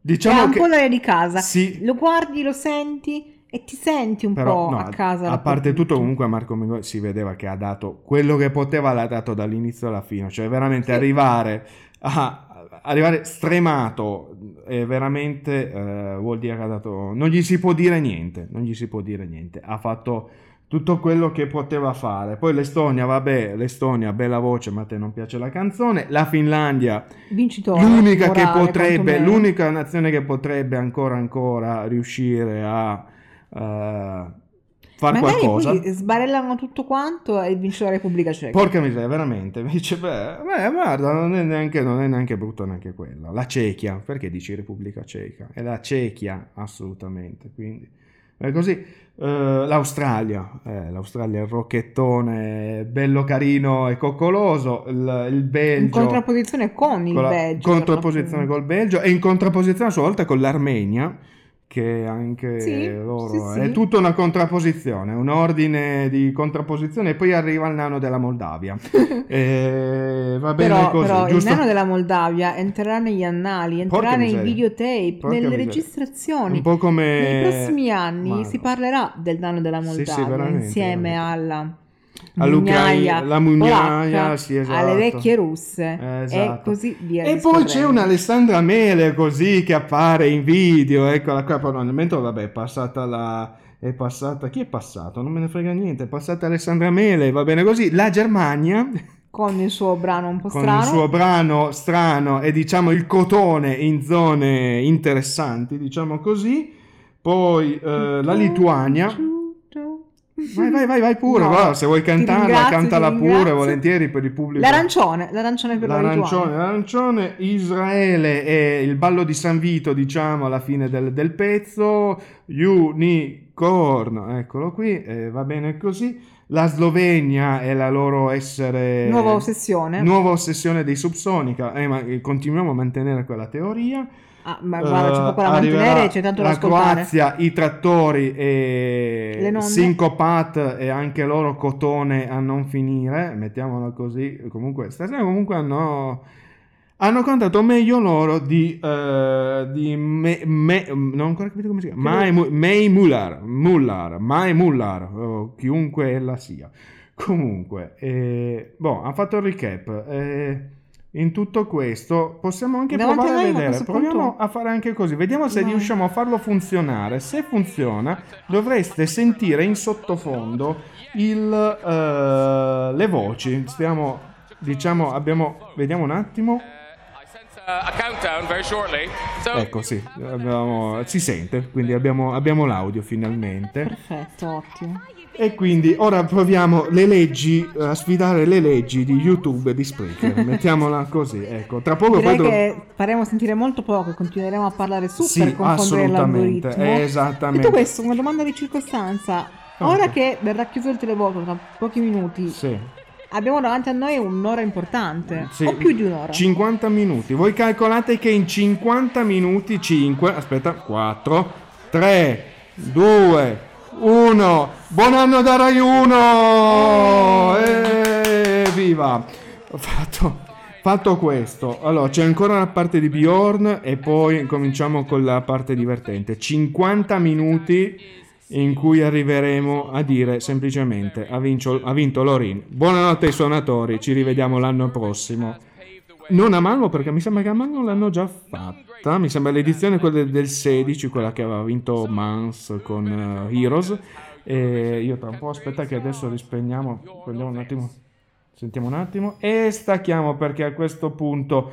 diciamo un che... di casa. Sì. Lo guardi, lo senti e ti senti un Però, po' no, a casa. a parte dappertutto. tutto, comunque, Marco Mengoni si vedeva che ha dato quello che poteva, l'ha dato dall'inizio alla fine. Cioè, veramente arrivare a. Arrivare stremato è veramente eh, vuol dire che ha dato. Non gli si può dire niente. Non gli si può dire niente. Ha fatto tutto quello che poteva fare. Poi l'Estonia, vabbè, l'Estonia, bella voce, ma a te non piace la canzone. La Finlandia, Vincitore. l'unica che morale, potrebbe, quantomeno. l'unica nazione che potrebbe ancora ancora riuscire a eh, far Magari qualcosa. poi sbarellano tutto quanto e vince la Repubblica Ceca. Porca miseria, veramente. Dice, beh, beh, guarda, non è, neanche, non è neanche brutto neanche quella. La Cechia, perché dici Repubblica Ceca? È la Cechia, assolutamente. Quindi, è così. Eh, L'Australia, eh, l'Australia è il rocchettone bello carino e coccoloso. Il, il Belgio. in contrapposizione con il con la Belgio. contrapposizione per col Belgio e in contrapposizione a sua volta con l'Armenia che anche Sì, loro sì, è sì. tutta una contrapposizione un ordine di contrapposizione e poi arriva il nano della Moldavia e va bene Però, così però il giusto? nano della Moldavia entrerà negli annali, entrerà nei videotape, Porca nelle miseria. registrazioni. un po' come Nei prossimi anni Ma- si parlerà del nano della Moldavia insieme veramente. alla All'Ucraina, la mugnaia, sì, esatto. alle vecchie russe Eh, e esatto. così via. E poi c'è un'Alessandra Mele così che appare in video, eccola qua, però nel momento vabbè è passata la... è passata... chi è passato? Non me ne frega niente, è passata Alessandra Mele, va bene così. La Germania, con il suo brano un po' con strano. il suo brano strano e diciamo il cotone in zone interessanti, diciamo così. Poi eh, la Lituania... Vai, vai, vai, vai pure, No, guarda, se vuoi cantarla, cantala pure, volentieri per il pubblico. L'arancione, l'arancione per la L'arancione, l'arancione, Israele e il ballo di San Vito, diciamo, alla fine del, del pezzo, Unicorn, eccolo qui, eh, va bene così. La Slovenia e la loro essere... Nuova ossessione. Nuova ossessione dei Subsonica, eh, ma continuiamo a mantenere quella teoria. Ah, ma guarda, c'è Eh, poco da mantenere, c'è tanto da la. Croazia, i trattori e. Syncopat e anche loro cotone a non finire, mettiamola così. Comunque, stasera comunque hanno, hanno cantato meglio loro di, eh, di me, me- non ho ancora capito come si chiama, Mai, May Muller, Muller, Mai Muller, o chiunque ella sia. Comunque, eh, boh, ha fatto il recap. eh, in tutto questo possiamo anche Davanti provare a a vedere. Proviamo punto- a fare anche così. Vediamo se No. riusciamo a farlo funzionare. Se funziona, dovreste sentire in sottofondo il, eh, le voci. Stiamo, diciamo, abbiamo. Vediamo un attimo. Ecco, sì, abbiamo- si sente. Quindi abbiamo, abbiamo l'audio finalmente. Perfetto, ottimo. E quindi ora proviamo le leggi, eh, a sfidare le leggi di YouTube e di Spreaker. Mettiamola così, ecco. Tra poco Direi poi che faremo sentire molto poco e continueremo a parlare su Sì, per confondere assolutamente, l'algoritmo. esattamente. Detto questo, una domanda di circostanza. Ora che verrà chiuso il televoto tra pochi minuti, Sì. abbiamo davanti a noi un'ora importante, Sì, o più di un'ora. 50 minuti. Voi calcolate che in 50 minuti 5, aspetta, 4, 3, 2, 1. Buon anno da Rai 1! Eh, viva! Ho fatto, fatto questo. Allora, c'è ancora la parte di Bjorn e poi cominciamo con la parte divertente. 50 minuti in cui arriveremo a dire semplicemente ha, vincio- ha vinto Lorin. Buonanotte ai suonatori, ci rivediamo l'anno prossimo. Non a Malmo perché mi sembra che a Malmo l'hanno già fatta, mi sembra l'edizione quella del- del 16, quella che aveva vinto Mans con eh, Heroes. E io tra un po' aspetta che adesso rispegniamo, prendiamo un attimo, sentiamo un attimo e stacchiamo perché a questo punto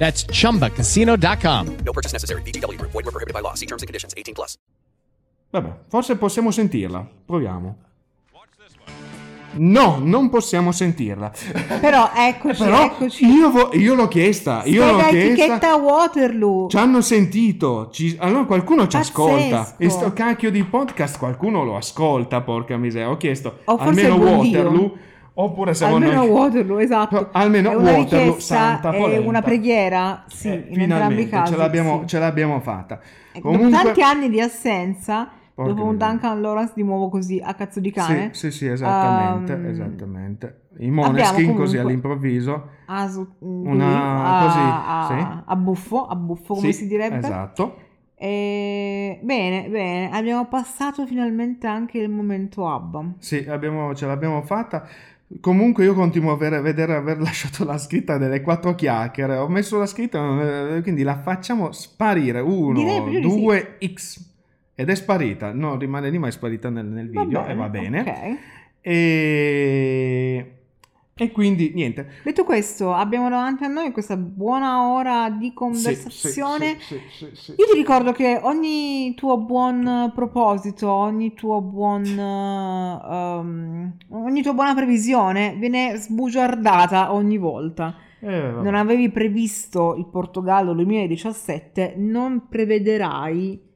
That's chumbacasino.com. No purchase necessary. Group. Void were prohibited by law. See terms and conditions. 18 plus. Vabbè, forse possiamo sentirla. Proviamo. No, non possiamo sentirla. Però eccoci, Però eccoci. io, vo- io l'ho chiesta. Io l'ho Spiega chiesta. etichetta Waterloo. Ci hanno sentito. Ci- Allora qualcuno ci Pazzesco. ascolta. E sto cacchio di podcast qualcuno lo ascolta, porca miseria. Ho chiesto O almeno buon Dio. Oppure siamo Almeno noi. Waterloo, esatto. almeno è una Waterloo, santa polenta. una preghiera, sì, in entrambi i casi. ce l'abbiamo, sì. ce l'abbiamo fatta. Dopo tanti anni di assenza, Porca dopo un. Duncan Lawrence di nuovo così a cazzo di cane, Sì, sì, sì, esattamente, ehm, esattamente. I Moneskin così comunque- all'improvviso. a, su- lui, Una- a- così, a, sì. a buffo, a buffo come Sì, si direbbe. Esatto. E... Bene, bene, abbiamo passato finalmente anche il momento ABBA. Sì, abbiamo- ce l'abbiamo fatta. Comunque io continuo a avere- vedere aver lasciato la scritta delle quattro chiacchiere. Ho messo la scritta, eh, quindi la facciamo sparire. Uno, Direi proprio di sì. due, X. Ed è sparita. No, rimane lì, ma è sparita nel, nel Va video bene, e va bene. ok. E... e quindi niente. Detto questo, abbiamo davanti a noi questa buona ora di Sì, conversazione. sì, sì, sì, sì. Io ti ricordo che ogni tuo buon proposito, ogni tuo buon ehm, ogni tua buona previsione viene sbugiardata ogni volta. Eh. Non avevi previsto il Portogallo 2017, non prevederai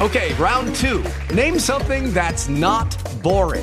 Okay, round two. Name something that's not boring.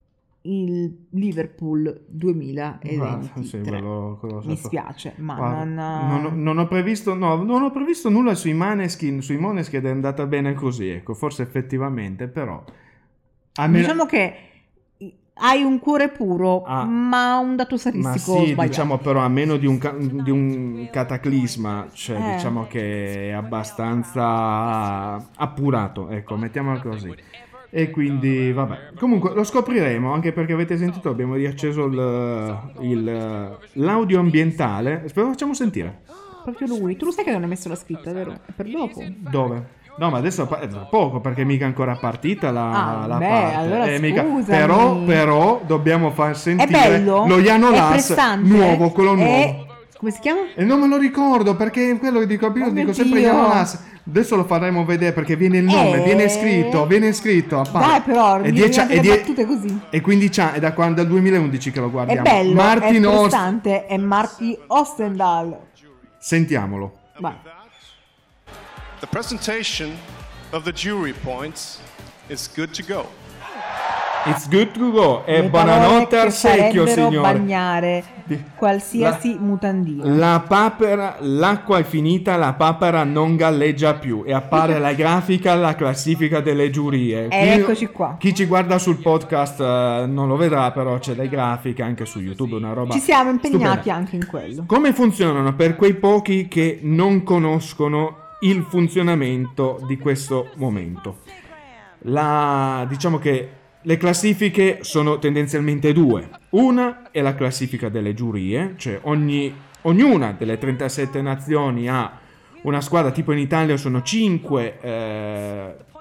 Il Liverpool 2023. Guarda, sì, quello- quello Mi spiace, ma Guarda, non... non, ho- non ho previsto, no, non ho previsto nulla sui Maneskin, sui Moneskin ed è andata bene così, ecco, forse effettivamente, però... almeno- Diciamo che hai un cuore puro, Ah. ma un dato Ma statistico sì, sbagliato. diciamo però a meno di un, ca- di un cataclisma, cioè Eh. diciamo che è abbastanza appurato, ecco, mettiamola così. E quindi, vabbè. Comunque lo scopriremo, anche perché avete sentito, abbiamo riacceso il- il- l'audio ambientale. Spero lo facciamo sentire. Proprio lui. Tu lo sai che non hai messo la scritta, vero? È per dopo. Dove? No, ma adesso è tra poco perché mica è ancora partita la, Ah, la beh, parte. allora Eh, mica-. Però, però dobbiamo far È sentire bello? lo Iano è Las pressante? nuovo, quello nuovo. È- Come si chiama? E non me lo ricordo perché è quello che dico, io Oh mio dico sempre Dio. Iano Las. Adesso lo faremo vedere perché viene il nome, Eh. viene scritto, viene scritto. a parte. Dai però, È dieci- è die- battute così. E 15 anni, è da quando? Dal 2011 che lo È guardiamo. bello, Martin è Ost- pressante, è Marty Ostendal. Sentiamolo. Vai. The presentation of the jury points is good to go. It's good to go. E buonanotte al secchio, signore. bagnare qualsiasi mutandino. La papera, l'acqua è finita, la papera non galleggia più e appare la grafica, la classifica delle giurie. E Chi- eccoci qua. Chi ci guarda sul podcast eh, non lo vedrà, però c'è le grafiche anche su YouTube, una roba. Ci siamo impegnati stupenda. anche in quello. Come funzionano per quei pochi che non conoscono il funzionamento di questo momento? La, diciamo che le classifiche sono tendenzialmente due. Una è la classifica delle giurie, cioè ogni, ognuna delle 37 nazioni ha una squadra, tipo in Italia sono 5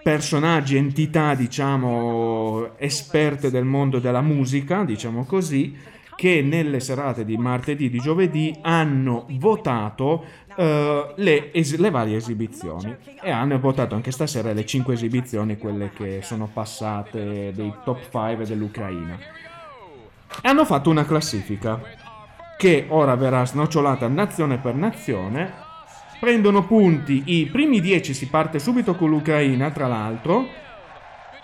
personaggi, entità, diciamo, esperte del mondo della musica, diciamo così, che nelle serate di martedì e di giovedì hanno votato eh, le, es- le varie esibizioni e hanno votato anche stasera le 5 esibizioni, quelle che sono passate dei top 5 dell'Ucraina. E hanno fatto una classifica che ora verrà snocciolata nazione per nazione. Prendono punti, i primi 10 si parte subito con l'Ucraina, tra l'altro,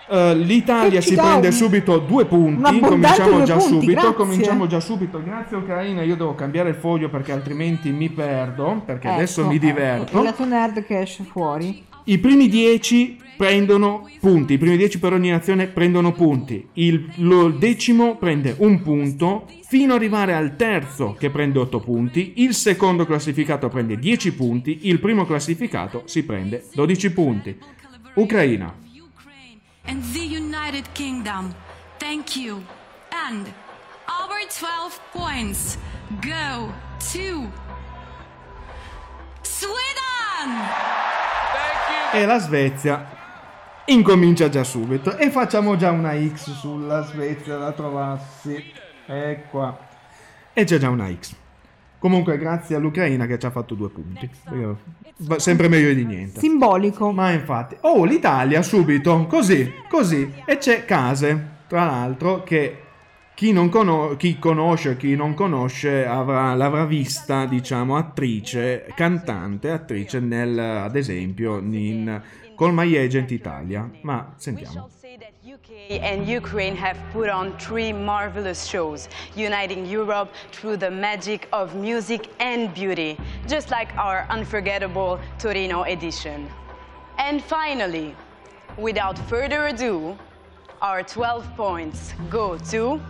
Eh, L'Italia si prende subito due punti. Cominciamo due già punti, subito. grazie. Cominciamo già subito. Grazie Ucraina. Io devo cambiare il foglio perché altrimenti mi perdo. Perché adesso Ecco, mi ecco, diverto. Il lato nerd che esce fuori. I primi 10 prendono punti, i primi 10 per ogni nazione prendono punti, il, lo- il decimo prende un punto fino ad arrivare al terzo che prende 8 punti, il secondo classificato prende 10 punti, il primo classificato si prende 12 punti. Ucraina. And the United Kingdom. Thank you. And our 12 points go to Sweden! E la Svezia incomincia già subito e facciamo già una X sulla Svezia da trovassi. E qua. E c'è già una X. Comunque grazie all'Ucraina che ci ha fatto due punti. Sempre meglio di niente. Simbolico. Ma infatti. Oh, l'Italia subito, così, così. E c'è Case, tra l'altro, che chi, non cono- chi conosce, chi non conosce, avrà- l'avrà vista, diciamo, attrice, cantante, attrice nel, ad esempio, in Call My Agent Italia. Ma sentiamo. And Ukraine have put on three marvelous shows, uniting Europe through the magic of music and beauty, just like our unforgettable Torino edition. And finally, without further ado, our 12 points go to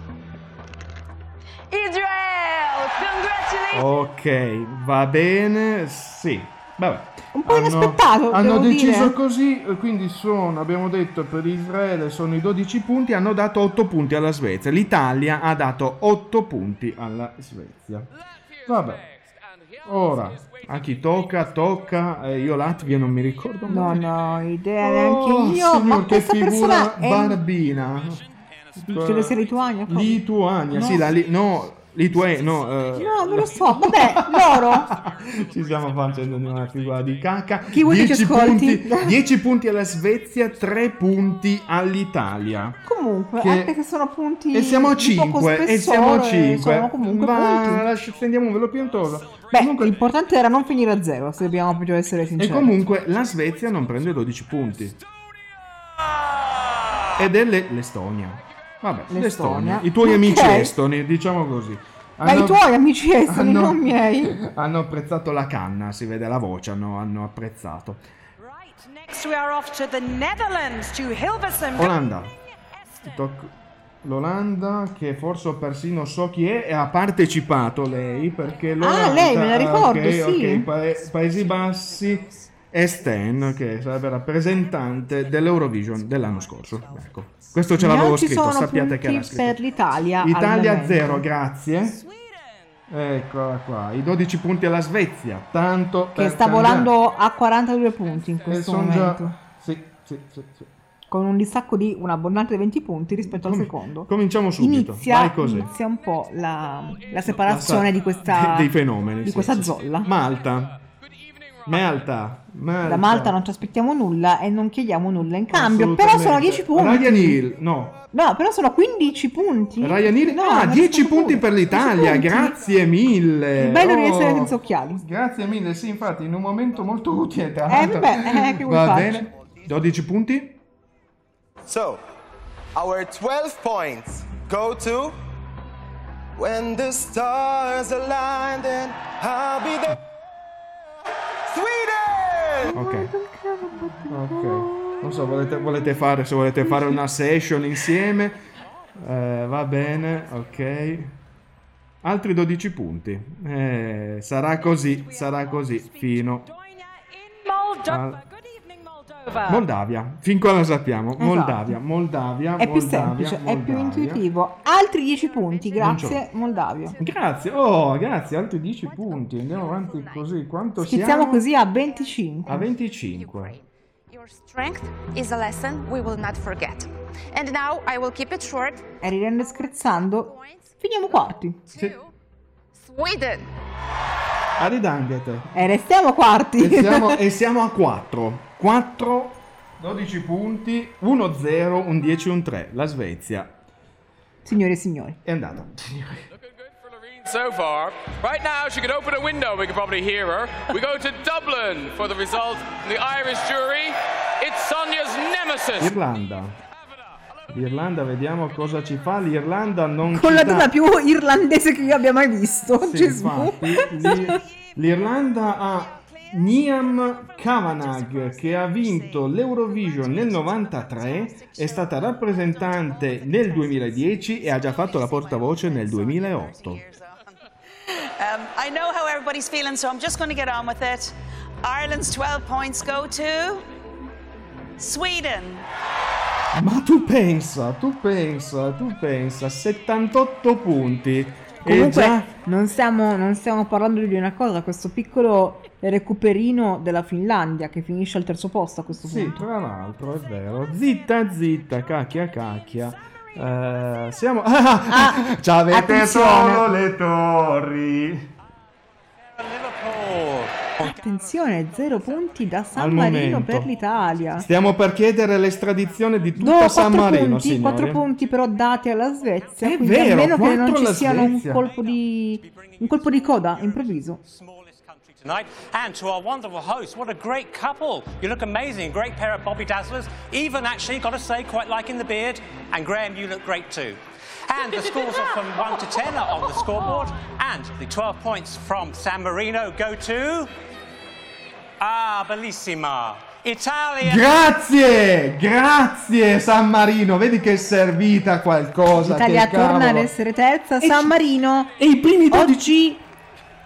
Israel! Congratulations! Ok, va bene, sì. Vabbè. Un po' inaspettato, Hanno deciso dire. così, quindi sono, abbiamo detto per Israele sono i 12 punti, hanno dato 8 punti alla Svezia. L'Italia ha dato 8 punti alla Svezia. Vabbè. Ora, a chi tocca, tocca. eh, io Latvia non mi ricordo No, mai. no, idea Oh, neanche io. signor, Ma che figura è. barbina. Credo sia Lituania. poi. Lituania, No. sì, la no, Lituania, no, eh, No, non lo so. Vabbè, loro. Ci stiamo facendo una figura di cacca. Chi ci 10 ascolti? punti, 10 punti alla Svezia, 3 punti all'Italia. Comunque, Che- anche se sono punti. E siamo a di poco 5. E siamo a spessore, 5. Sono comunque Ma lascia- stendiamo un velo piantoso. Beh, l'importante era non finire a zero, se dobbiamo proprio essere E sinceri. comunque la Svezia non prende 12 punti. Ed è le- l'Estonia. Vabbè, l'Estonia. L'Estonia. I tuoi Ok. amici estoni, diciamo così. Ma i tuoi amici estoni, hanno- non miei. Hanno apprezzato la canna, si vede la voce, hanno, hanno apprezzato. Next, we are off to the Netherlands, to Hilversum. Olanda. L'Olanda, che forse persino so chi è, e ha partecipato lei perché l'Olanda, Ah, lei, me la ricordo, ok, sì. ok, Pa- Paesi Bassi e Sten, che sarebbe rappresentante dell'Eurovision dell'anno scorso. Ecco, questo ce l'avevo scritto, sono sappiate che era scritto. per l'Italia. al Italia momento. 0, grazie. Eccola qua, i 12 punti alla Svezia, tanto Che per sta cambiare. volando a 42 punti in E questo momento. già... Sì, sì, sì, sì. Con un distacco di un abbondante 20 punti rispetto al secondo. Cominciamo subito, Inizia, vai così. inizia un po' la, la separazione di questa, dei fenomeni di sì, questa sì, sì. zolla. Malta Malta Malta Da Malta non ci aspettiamo nulla e non chiediamo nulla in cambio. Però sono Assolutamente. 10 punti. Ryan Hill no No, però sono 15 punti. Ryan Hill No, ah non 10 sono punti pure. per 10 l'Italia punti. grazie mille Il bello di Oh, essere senza occhiali. grazie mille sì infatti in un momento molto utile tra Eh, l'altro vabbè, eh, che vuoi va farci? bene 12 punti So, our 12 points go to When the stars aligned and I'll be there. Ok. Ok. non so volete, volete fare se volete fare una session insieme. Eh, va bene ok. Altri 12 punti. Eh, sarà così sarà così fino al- Moldova. Moldavia, fin qua lo sappiamo. Esatto. Moldavia, Moldavia. È più Moldavia, semplice, è più Moldavia. intuitivo. Altri 10 punti, grazie Moldavia. Grazie, oh, grazie, altri 10 punti. Andiamo avanti così. Quanto Schizziamo siamo? così a 25. A 25. Your strength is a lesson we will not forget. And now I will keep it short. E ridendo e scherzando, finiamo quarti. Sweden. Aridangete. E restiamo quarti. E siamo, e siamo a 4. 4, 12 punti, 1-0, un 10, un 3. La Svezia Signore e signori. è andata. So far, right now she could open a window. We could probably hear her. We go to Dublin for the result. The Irish jury. It's Sonia's nemesis. Irlanda. L'Irlanda, vediamo cosa ci fa. L'Irlanda non Con ci la dà- donna più irlandese che io abbia mai visto. Sì, Gesù. infatti, l'I- l'Irlanda ha Niam Kavanagh che ha vinto l'Eurovision nel 93, è stata rappresentante nel 2010 e ha già fatto la portavoce nel 2008. Um, I know how everybody's feeling, so I'm just going to get on with it. Ireland's 12 points go to Sweden. Ma tu pensa, tu pensa, tu pensa, 78 punti. Comunque già non, stiamo, non stiamo parlando di una cosa, questo piccolo recuperino della Finlandia che finisce al terzo posto a questo Sì, punto. tra l'altro, è vero. Zitta, zitta, cacchia, cacchia. Eh, siamo... Ah, ci avete attenzione. solo le torri. Attenzione, zero punti da San Al Marino momento. per l'Italia. Stiamo per chiedere l'estradizione di tutta No, San Marino, punti, signori. quattro punti però dati alla Svezia. È quindi vero, a meno che non ci siano un colpo di un colpo di coda improvviso. tonight. And to our wonderful host, what a great couple. You look amazing. Great pair of Bobby Dazzlers. Even actually, got to say, quite liking the beard. And Graham, you look great too. And the scores are from 1 to 10 are on the scoreboard. And the 12 points from San Marino go to. Ah, bellissima. Italia. Grazie, grazie San Marino, vedi che è servita qualcosa. L'Italia torna ad essere terza. San Marino. E i primi 12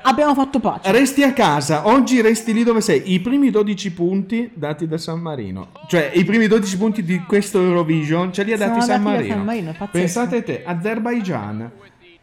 abbiamo fatto pace. Resti a casa, oggi resti lì dove sei. I primi 12 punti dati da San Marino. Cioè, i primi 12 punti di questo Eurovision ce li ha dati San Marino. San Marino. Pensate te, Azerbaijan.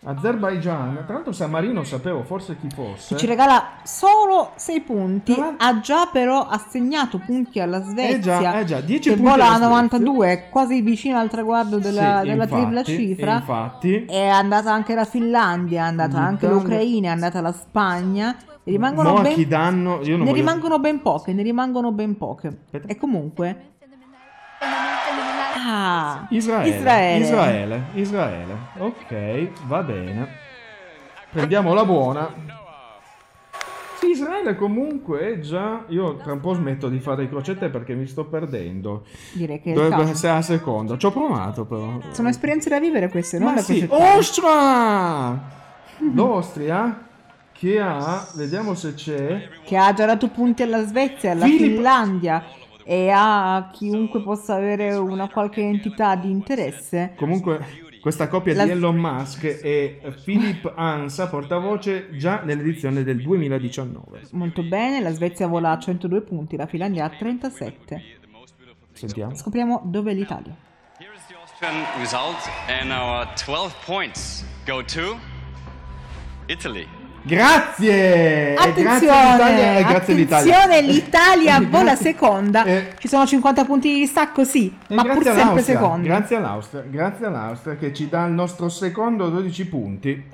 Azerbaijan, tra l'altro San Marino sapevo forse chi fosse. Ci regala solo 6 punti. Ha già però assegnato punti alla Svezia. Eh già, eh già, 10 che punti vola a Svezia. 92, quasi vicino al traguardo della, Sì, della infatti, tripla cifra. Infatti, È andata anche la Finlandia, è andata anche L'Italia- l'Ucraina, è andata la Spagna. Ne rimangono, mo ben... danno, ne voglio... rimangono ben poche, ne rimangono ben poche. E comunque... Ah, Israele, Israele. Israele, Israele. Ok, va bene. Prendiamo la buona. Sì, Israele comunque è già... Io tra un po' smetto di fare i crocette perché mi sto perdendo. Direi che Dovrebbe essere la seconda. Ci ho provato però. Sono esperienze da vivere queste, non Ma da sì. Austria! L'Austria che ha, vediamo se c'è, che ha già dato punti alla Svezia, alla Filippo- Finlandia e a chiunque possa avere una qualche entità di interesse. comunque questa coppia La- di Elon Musk e Philip Ansa, portavoce già nell'edizione del 2019. Molto bene, la Svezia vola a 102 punti, la Finlandia a 37. Sentiamo. Scopriamo dove è l'Italia. Austrian result, and our 12 points go to Italy. Grazie! Attenzione, grazie all'Italia attenzione, l'Italia vola seconda. Ci sono 50 punti di distacco, sì, E ma pur sempre secondi. Grazie all'Austria, grazie all'Austria che ci dà il nostro secondo 12 punti.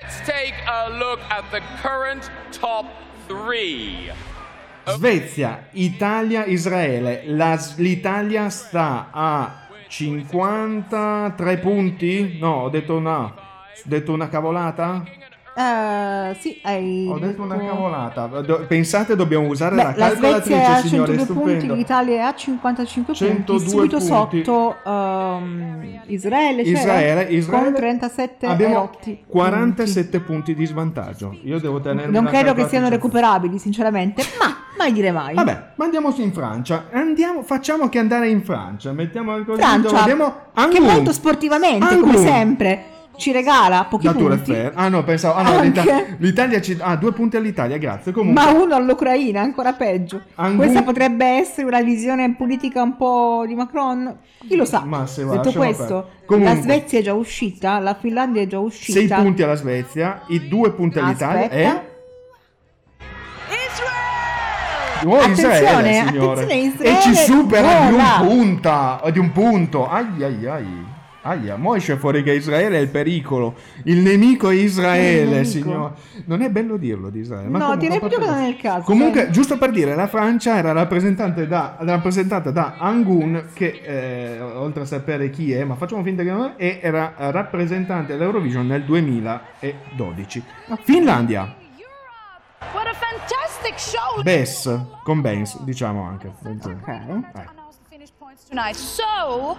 Let's take a look at the current top three. Svezia, Italia, Israele. La- L'Italia sta a 53 punti? No, ho detto una. Ho detto una cavolata? Eh, sì, hai Ho detto una detto- cavolata. Do- pensate, dobbiamo usare Beh, la la Svezia calcolatrice, signore. 102 punti, Stupendo. l'Italia è a 55 102 punti, subito punti. sotto ehm, Israele, c'era, Israele, Israele con 37 abbiamo erotti. 47 punti di svantaggio. Io devo tenere Non credo che siano recuperabili, sinceramente, ma mai dire mai. Vabbè, ma andiamo in Francia. Andiamo, facciamo che andare in Francia. Mettiamo così Francia, che molto sportivamente, Angoulême. come sempre, ci regala pochi La Tour punti, Eiffel. Ah no, pensavo. Ah, no, Anche. l'Ita- l'Italia ci ah, due punti all'Italia, grazie. Comunque, ma uno all'Ucraina, ancora peggio. Angoulême- Questa potrebbe essere una visione politica un po' di Macron, chi lo sa. Ma se va, Detto questo. Comunque. la Svezia è già uscita, la Finlandia è già uscita. 6 punti alla Svezia, i due punti all'Italia Aspetta. e Oh, Attenzione, Israele, attenzione, Israele e ci supera di un punta, di un punto. Ai ai ai. Aia, mo esce fuori che Israele è il pericolo. Il nemico è Israele, nemico. signore. Non è bello dirlo di Israele. ma No, direi a più che non è il caso. Comunque, dai. giusto per dire, la Francia era rappresentante da- rappresentata da Angun, che eh, oltre a sapere chi è, ma facciamo finta che non è, era rappresentante dell'Eurovision nel 2012. Finlandia, What a fantastic show Bess, con Benz, diciamo anche. tonight. So,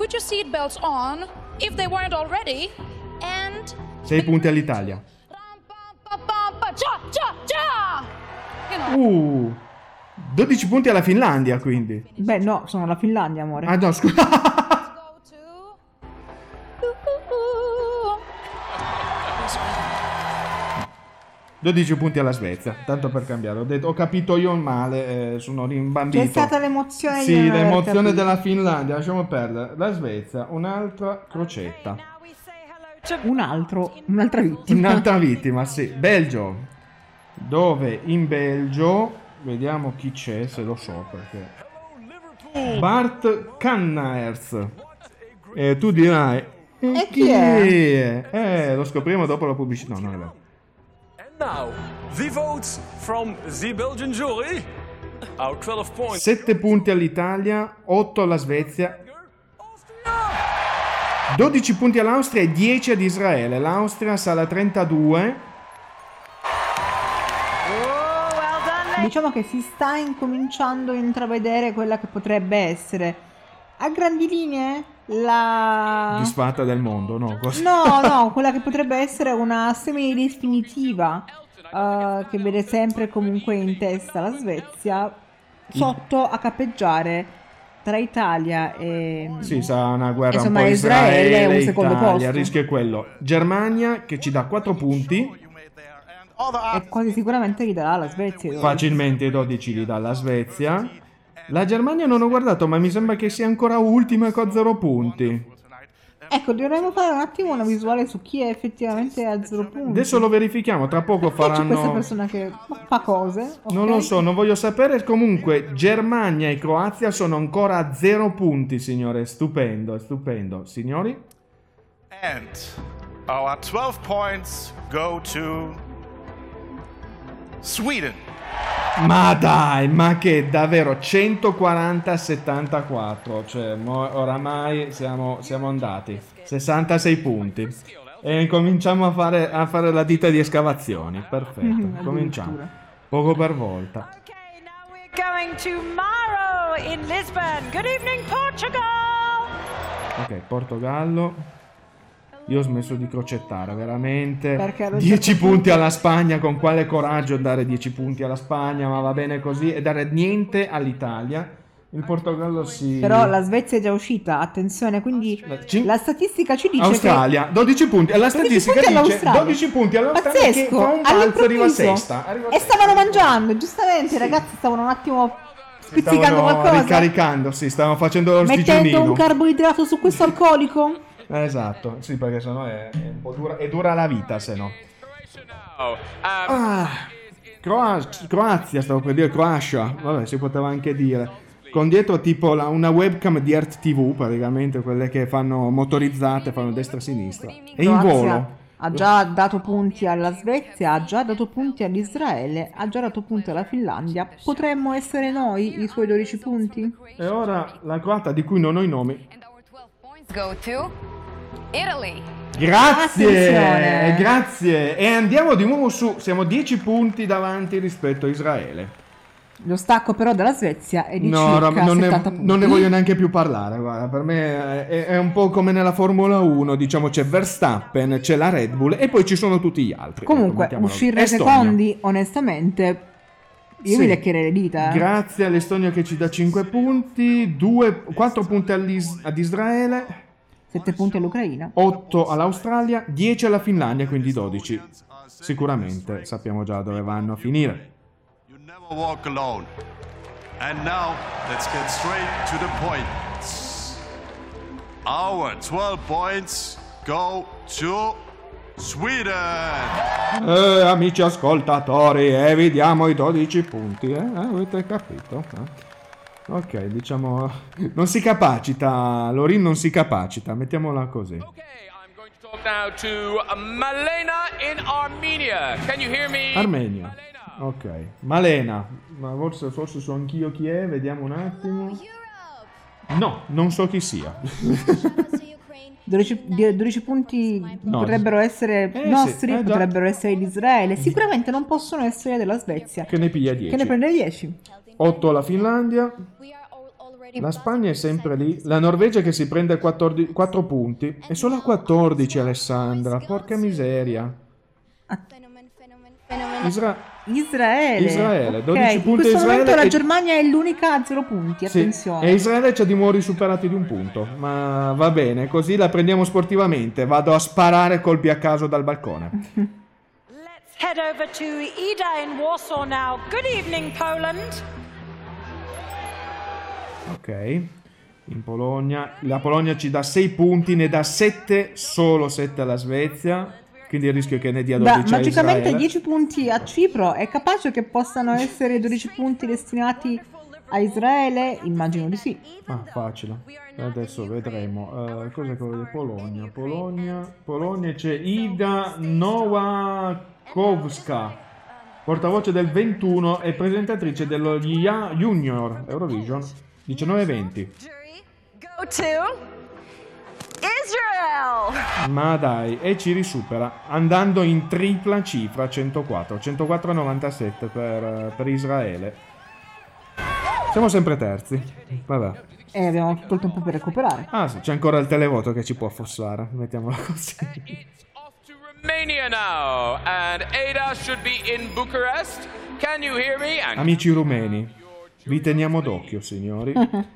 put your seatbelts on if they weren't already. And 6 punti all'Italia. Uh, 12 punti alla Finlandia, quindi. Beh, no, sono la Finlandia, amore. Ah, no, scusa. 12 punti alla Svezia, tanto per cambiare. Ho, detto, ho capito io male, eh, sono rimbambito. C'è stata l'emozione di Sì, l'emozione della Finlandia, lasciamo perdere. La Svezia, un'altra crocetta. Un altro, un'altra vittima. Un'altra vittima, sì. Belgio. Dove in Belgio, vediamo chi c'è, se lo so perché. Bart Kannaers. E tu dirai... E chi è? Eh, lo scopriamo dopo la pubblicità. No, non è vero. Now, the votes from the Belgian jury. Our 12 points. 7 punti all'Italia, 8 alla Svezia, 12 punti all'Austria e 10 ad Israele. L'Austria sale a 32. Diciamo che si sta incominciando a intravedere quella che potrebbe essere a grandi linee la Disfatta del mondo, no? Cosa- No, no, quella che potrebbe essere una semi definitiva eh, che vede sempre comunque in testa la Svezia sotto a cappeggiare tra Italia e Sì, sarà una guerra Insomma, un po' Israele Israele, è un secondo Italia, posto. il rischio è quello. Germania che ci dà 4 punti, e quasi sicuramente gli darà la Svezia. facilmente i 12 li dà la Svezia. La Germania non ho guardato, ma mi sembra che sia ancora ultima con 0 punti. Ecco, dovremmo fare un attimo una visuale su chi è effettivamente a zero punti. Adesso lo verifichiamo, tra poco Poi c'è questa faranno... persona che fa cose. Non ok? lo so, non voglio sapere. Comunque, Germania e Croazia sono ancora a 0 punti, signore. Stupendo, stupendo. Signori? And our 12 points go to Sweden. Ma dai, ma che davvero 140 a 74, cioè oramai siamo, siamo andati 66 punti e cominciamo a fare, a fare la ditta di escavazioni, perfetto, cominciamo, poco per volta. Going to Maro in Lisbon. Good evening, Portugal. Ok, Portogallo. Io ho smesso di crocettare, veramente. Perché lo 10 gioco- punti alla Spagna, con quale coraggio dare 10 punti alla Spagna, ma va bene così, e dare niente all'Italia. Il Portogallo si... Però la Svezia è già uscita, attenzione, quindi la statistica ci dice Australia, 12 punti. La 12 statistica punti dice all'Australia. 12 punti che all'Australia che pazzesco, fa un balzo arriva sesta. Arriva E stavano mangiando, giustamente, i ragazzi stavano un attimo spizzicando Stavano qualcosa. ricaricando, sì, stavano facendo lo Mettendo stigiunino. un carboidrato su questo alcolico. Esatto, sì, perché sennò è, è un po' dura, è dura la vita, se no. Ah, Croa- Croazia, stavo per dire Croatia, vabbè, si poteva anche dire. Con dietro tipo la- una webcam di Art TV, praticamente, quelle che fanno motorizzate, fanno destra e sinistra. E in Croazia volo. Ha già dato punti alla Svezia, ha già dato punti all'Israele, ha già dato punti alla Finlandia. Potremmo essere noi i suoi 12 punti? E ora la croata di cui non ho i nomi. Go to Italy. Grazie, grazie. E andiamo di nuovo su, siamo 10 punti davanti rispetto a Israele. Lo stacco però dalla Svezia è di No, circa non, ne, 70 punti. non ne voglio neanche più parlare. Guarda, per me è, è un po' come nella Formula 1, diciamo c'è Verstappen, c'è la Red Bull e poi ci sono tutti gli altri. Comunque, Ecco, uscire Estonia. secondi, onestamente, io Sì. mi leccherei le dita. eh. Grazie all'Estonia che ci dà 5 punti, 4 punti all'Is- ad Israele, 7 punti all'Ucraina. 8 all'Australia, 10 alla Finlandia, quindi 12. Sicuramente sappiamo già dove vanno a finire. Never walk alone. And now, let's get straight to the points. Our 12 points go to Sweden. Eh, amici ascoltatori, e vi diamo i 12 punti, eh? Eh, Avete capito? eh? Ok, diciamo, non si capacita, Lorin non si capacita, mettiamola così. talk now to Malena in Armenia. Can you hear me? Armenia. Ok, Malena, ma forse, forse so anch'io chi è, vediamo un attimo. No, non so chi sia. 12, di- 12 punti No. potrebbero essere Eh, sì, nostri, eh, già. potrebbero essere di Israele. Sicuramente non possono essere della Svezia, che ne piglia 10. che ne prende 10. 8 alla Finlandia, La Spagna è sempre lì. La Norvegia che si prende 14 4 punti. E solo a 14 Alessandra. Porca miseria. Isra- Israele. Israele, Ok, 12 In punti questo Israele momento la e- Germania è l'unica a zero punti, Sì, attenzione. e Israele c'ha di muri superati di un punto. Ma va bene, così la prendiamo sportivamente. Vado a sparare colpi a caso dal balcone. Head over to Ida in Warsaw now. Good evening, Poland. Ok. In Polonia. La Polonia ci dà 6 punti, ne dà 7, solo 7 alla Svezia. Quindi il rischio è che ne dia 12 Da, a magicamente Israele. 10 punti a Cipro, è capace che possano essere 12 punti destinati a Israele? Immagino di sì. Ah, facile. Adesso vedremo. Eh, cos'è quello di Polonia? Polonia. Polonia c'è Ida Nowakowska, portavoce del 21 e presentatrice dello Junior Eurovision 19-20. Go to Israel. Ma dai, e ci risupera andando in tripla cifra 104, 104,97 per, per Israele. Siamo sempre terzi. Vabbè. E abbiamo tutto il tempo per recuperare. Ah sì, c'è ancora il televoto che ci può affossare, mettiamola così. Amici rumeni, vi teniamo d'occhio, signori.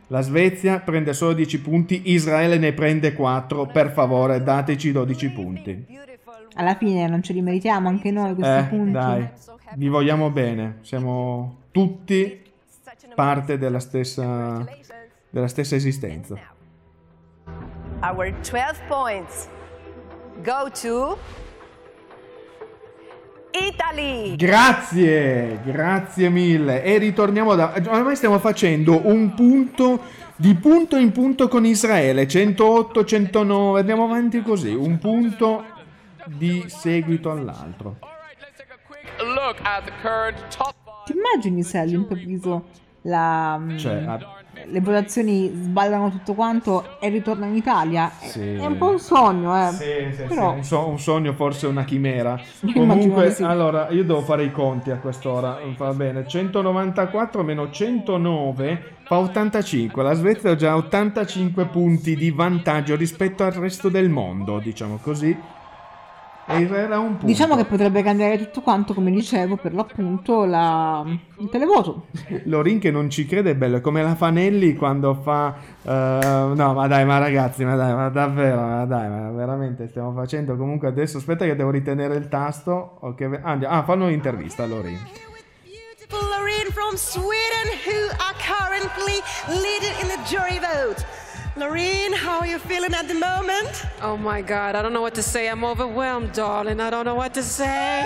La Svezia prende solo 10 punti, Israele ne prende 4. Per favore, dateci 12 punti. Alla fine non ce li meritiamo anche noi questi Eh, punti. dai, vi vogliamo bene. Siamo tutti parte della stessa, della stessa esistenza. Our 12 points go to Italy. Grazie, grazie mille. E ritorniamo da... Ormai stiamo facendo un punto di punto in punto con Israele. 108, 109, andiamo avanti così. Un punto di seguito all'altro. Ti immagini se all'improvviso la, mm, Cioè, le votazioni sballano tutto quanto e ritorna in Italia? È- Sì. È un po' un sogno, eh. Sì, Però un, so- un sogno, forse una chimera. Comunque, sì. allora, io devo fare i conti a quest'ora. Va bene, 194 meno 109 fa 85. La Svezia ha già 85 punti di vantaggio rispetto al resto del mondo, diciamo così. E Israele ha un punto. Diciamo che potrebbe cambiare tutto quanto, come dicevo, per l'appunto la... il televoto. Lorin che non ci crede è bello, è come la Fanelli quando fa... eh, no, ma dai, ma ragazzi, ma dai, ma davvero, ma dai, ma veramente stiamo facendo comunque adesso... Aspetta che devo ritenere il tasto. ok, ah, andiamo- ah, fanno un'intervista a Lorin. Lorraine from Sweden, who are currently leading in the jury vote. Lorraine, how are you feeling at the moment? Oh my God, I don't know what to say. I'm overwhelmed, darling. I don't know what to say.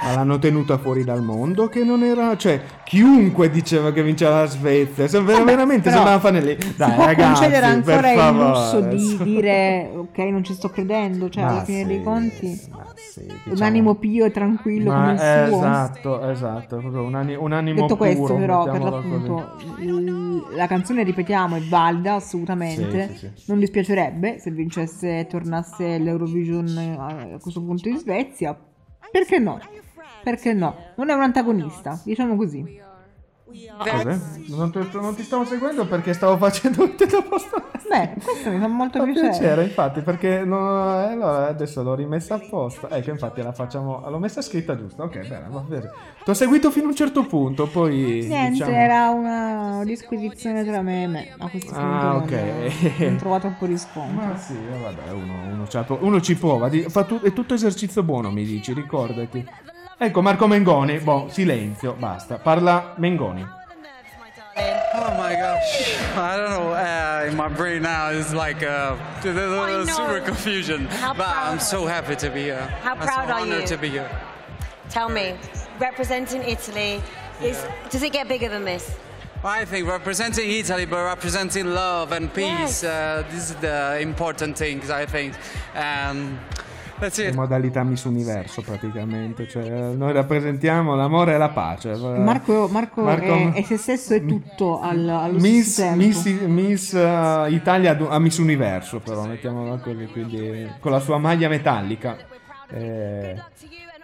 Ma l'hanno tenuta fuori dal mondo che non era... Cioè, chiunque diceva che vinceva la Svezia. Sem- ver- veramente sembrava Fanelli. si Dai, può ragazzi, concedere ancora il lusso di dire ok non ci sto credendo cioè Ma alla fine dei sì, conti un diciamo- animo pio e tranquillo Ma come il suo esatto, esatto, proprio un, ani- un animo detto puro, questo però per l'appunto la canzone ripetiamo è valida assolutamente Sì, sì, sì. non dispiacerebbe se vincesse e tornasse l'Eurovision eh, a questo punto in Svezia perché no perché no non è un antagonista diciamo così Cos'è? Non ti, non ti stavo seguendo perché stavo facendo il posto. beh questo mi fa molto piacere piacere, infatti, perché no, eh, allora adesso l'ho rimessa a posto. Ecco, infatti la facciamo. L'ho messa scritta giusta. Ok, bene, va bene. Ti ho seguito fino a un certo punto, poi. Niente, diciamo... era una disquisizione tra me e me. A questo punto Ah, non- ok. non ho trovato un po' di riscontro. Ma sì, vabbè, uno, uno, uno ci prova. di- fa tu- è tutto esercizio buono, mi dici, ricordati. Ecco, Marco Mengoni. Boh, silenzio, basta. Parla Mengoni. Oh my gosh, I don't know. Uh, in my brain now is like uh, super confusion. How but proud- I'm so happy to be here. How I'm proud so are you? to be here. Tell me, representing Italy, is does it get bigger than this? I think representing Italy, but representing love and peace. Uh, this is the important things, I think. And In it. modalità Miss Universo, praticamente. Cioè, noi rappresentiamo l'amore e la pace. Marco, Marco, Marco- è, è se stesso e tutto al, allo Miss, stesso tempo. Miss, Miss, uh, Italia a- a Miss Universo, però mettiamola così, quindi con la sua maglia metallica. Eh,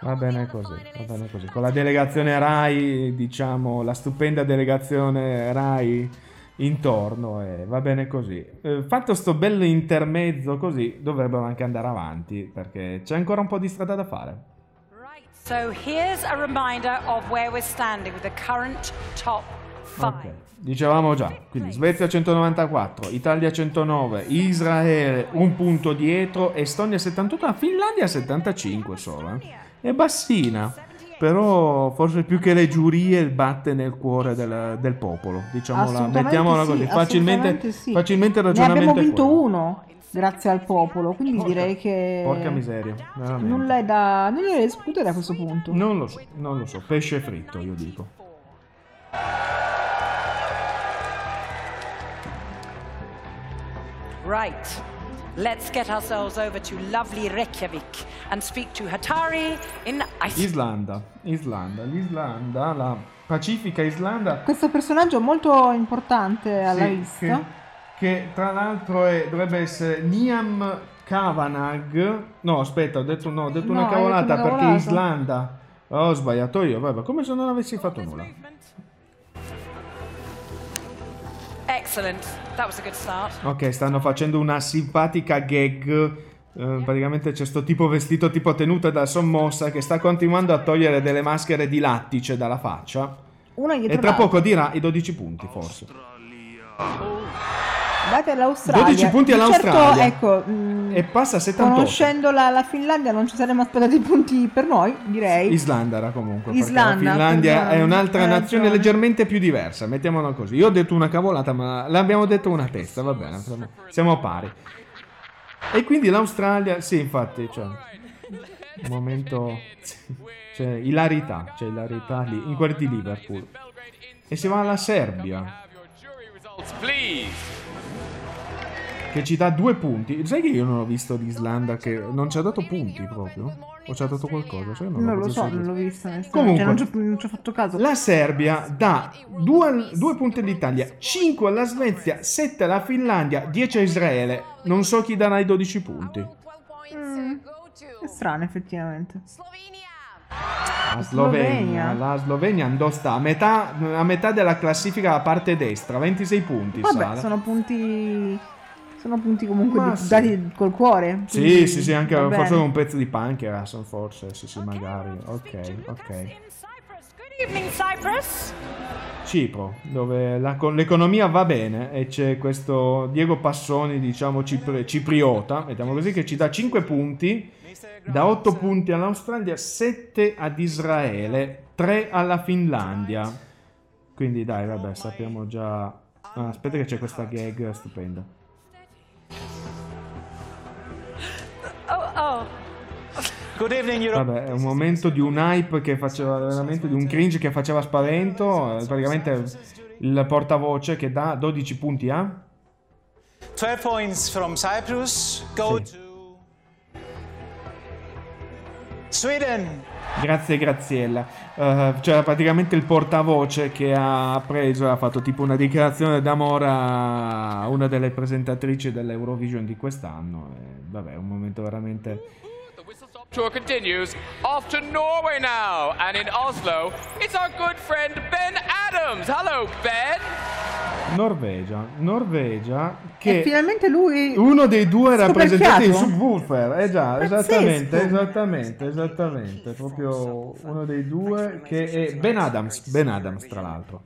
va bene così, va bene così. Con la delegazione Rai, diciamo, la stupenda delegazione Rai intorno e va bene così. Eh, fatto sto bello intermezzo così, dovrebbero anche andare avanti perché c'è ancora un po' di strada da fare. So here's a reminder of where we're standing with the current top five. Ok, dicevamo già, quindi Svezia 194, Italia 109, Israele un punto dietro, Estonia 78, Finlandia 75 solo. eh. È bassina, però forse più che le giurie batte nel cuore del, del popolo, diciamola, mettiamola sì, così, facilmente, sì. facilmente il Ne ragionamento abbiamo vinto quello. uno grazie al popolo, quindi direi che Porca miseria, veramente. nulla è da, nulla è da discutere a questo punto. Non lo so, non lo so, pesce fritto io dico. Right. Let's get ourselves over to lovely Reykjavik and speak to Hatari in Iceland. Islanda, Islanda, l'Islanda, la pacifica Islanda Questo personaggio molto importante alla Sì, vista. Che, che tra l'altro è- dovrebbe essere Niam Kavanagh. No, aspetta, ho detto, no, ho detto No, una detto cavolata una perché. Islanda. Oh, ho sbagliato io, vabbè, come se non avessi fatto nulla. Ok, stanno facendo una simpatica gag. eh, praticamente c'è sto tipo vestito tipo tenuta da sommossa che sta continuando a togliere delle maschere di lattice dalla faccia. Una E tra poco dirà i 12 punti, forse. Date all'Australia. 12 punti Di all'Australia. Certo, ecco, mh, E passa a 78. conoscendo la, la Finlandia non ci saremmo aspettati punti per noi, direi. Islanda era comunque. Islanda, la Finlandia è un'altra hai nazione ragione. leggermente più diversa, mettiamola così. Io ho detto una cavolata, ma l'abbiamo detto una testa, va bene, siamo, pari. E quindi l'Australia, sì, infatti, cioè, un momento, c'è ilarità, c'è ilarità lì, in quelli di Liverpool. E si va alla Serbia, please. Che ci dà due punti. Sai che io non ho visto l'Islanda che non ci ha dato punti proprio? O ci ha dato qualcosa? Sai, Non ho lo so, non l'ho vista. onestamente. Comunque. Cioè, non, ci ho, non ci ho fatto caso. La Serbia dà 2 punti all'Italia, 5 alla Svezia, 7 alla Finlandia, 10 a Israele. Non so chi darà i 12 punti. Mm, è strano, effettivamente. La Slovenia, la Slovenia andò sta a metà, a metà della classifica a parte destra, 26 punti. Vabbè, sale. sono punti. Sono punti comunque Ma di- sì. dati col cuore. Sì, quindi sì, sì, anche va forse bene. un pezzo di Pancras, forse, sì, sì, magari. Ok, ok. Evening. Cipro, dove la- con- l'economia va bene e c'è questo Diego Passoni, diciamo cipri- cipriota, mettiamo così, che ci dà 5 punti, da 8 punti all'Australia, 7 ad Israele, 3 alla Finlandia. Quindi dai, vabbè, sappiamo già... Ah, aspetta che c'è questa gag stupenda. Oh, oh. Good evening, Europe. Vabbè, è un momento di un hype che faceva veramente di un cringe che faceva spavento. Praticamente il portavoce che dà 12 punti a 12 points from Cyprus go Sì. to Sweden. Grazie Graziella. Eh, c'era praticamente il portavoce che ha preso ha fatto tipo una dichiarazione d'amore a una delle presentatrici dell'Eurovision di quest'anno. E, vabbè, un momento veramente... Tour continues. Off to Norway now. And in Oslo, it's our good friend Ben Adams. Hello, Ben. Norvegia. Norvegia E che... finalmente lui. Uno dei due rappresentanti Scoperchiato. del subwoofer, eh già, Pazzesco. esattamente, esattamente, esattamente, proprio uno dei due che è Ben Adams, Ben Adams tra l'altro.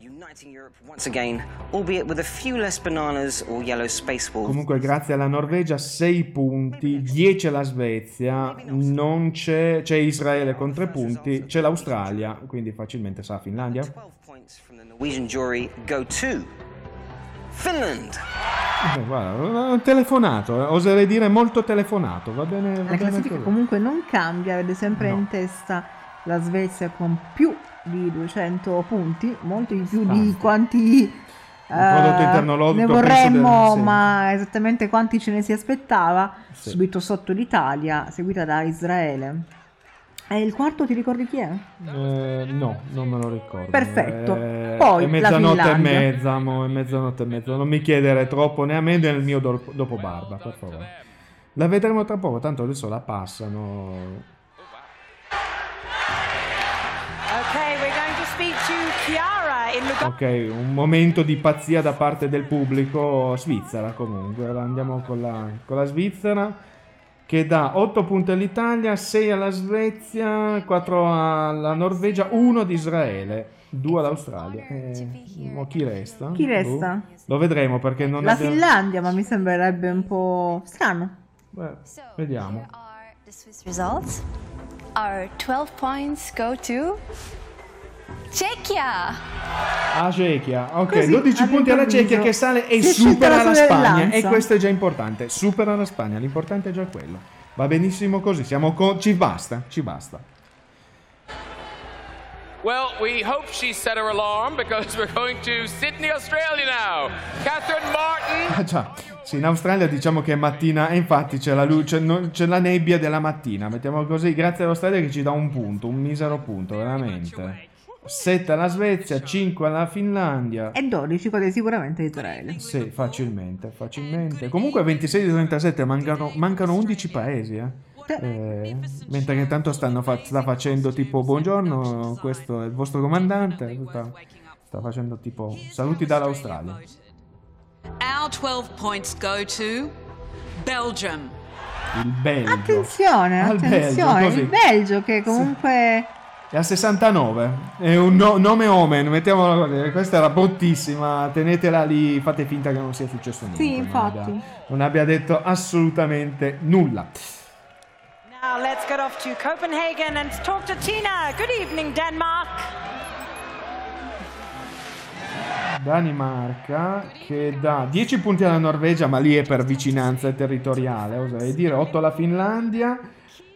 Comunque grazie alla Norvegia 6 punti, 10 alla Svezia, non c'è, c'è Israele con 3 punti, c'è l'Australia, quindi facilmente sa Finlandia. The Norwegian jury go to Finland. Eh, guarda, telefonato, eh, oserei dire molto telefonato, va bene, va La bene classifica così. comunque non cambia, vede sempre in testa la Svezia con più di 200 punti, molto di più di Tanti. quanti prodotto eh, ne vorremmo, del- ma esattamente quanti ce ne si aspettava, Sì. subito sotto l'Italia, seguita da Israele. E il quarto ti ricordi chi è? Eh, no, non me lo ricordo. Perfetto. Eh, Poi è la mezzanotte e mezza, mo, è mezzanotte e mezza. Non mi chiedere troppo né a me né al mio do- dopo barba, per favore. La vedremo tra poco, tanto adesso la passano. Ok, un momento di pazzia da parte del pubblico. Svizzera comunque. Andiamo con la, con la Svizzera che dà 8 punti all'Italia, 6 alla Svezia, 4 alla Norvegia, 1 ad Israele, 2 all'Australia. Eh, chi resta? Chi resta? Boh. Lo vedremo perché non La abbiamo... Finlandia, ma mi sembrerebbe un po' strano. Beh, vediamo. The Swiss results. Our 12 points go to Czechia. A Cechia, ok, Così, 12 punti alla Cechia che sale e si supera la la Spagna. E questo è già importante. Supera la Spagna, l'importante è già quello. Va benissimo così, siamo con... ci basta, ci basta. Well, we hope she set her alarm because we're going to Sydney, Australia now. Catherine Martin. Ah già, sì, in Australia diciamo che è mattina e infatti c'è la luce, c'è la nebbia della mattina, mettiamo così, grazie all'Australia che ci dà un punto, un misero punto, veramente. 7 alla Svezia, 5 alla Finlandia. E 12 quasi sicuramente Israele. Sì, facilmente, facilmente. Comunque 26 di 37 mancano, mancano 11 paesi, eh. Eh, mentre che intanto stanno fa- sta facendo tipo buongiorno, questo è il vostro comandante, sta, sta facendo tipo saluti dall'Australia. Our 12 points go to Belgium. Il Belgio. Attenzione, Belgio, attenzione. così. il Belgio che comunque... È a 69, è un no- nome omen, mettiamolo così, questa era bruttissima, tenetela lì, fate finta che non sia successo niente. Sì, non infatti. abbia- non abbia detto assolutamente nulla. Now let's get off to Copenhagen and talk to Tina. Good evening, Denmark. Danimarca che dà 10 punti alla Norvegia, ma lì è per vicinanza territoriale, oserei dire 8 alla Finlandia,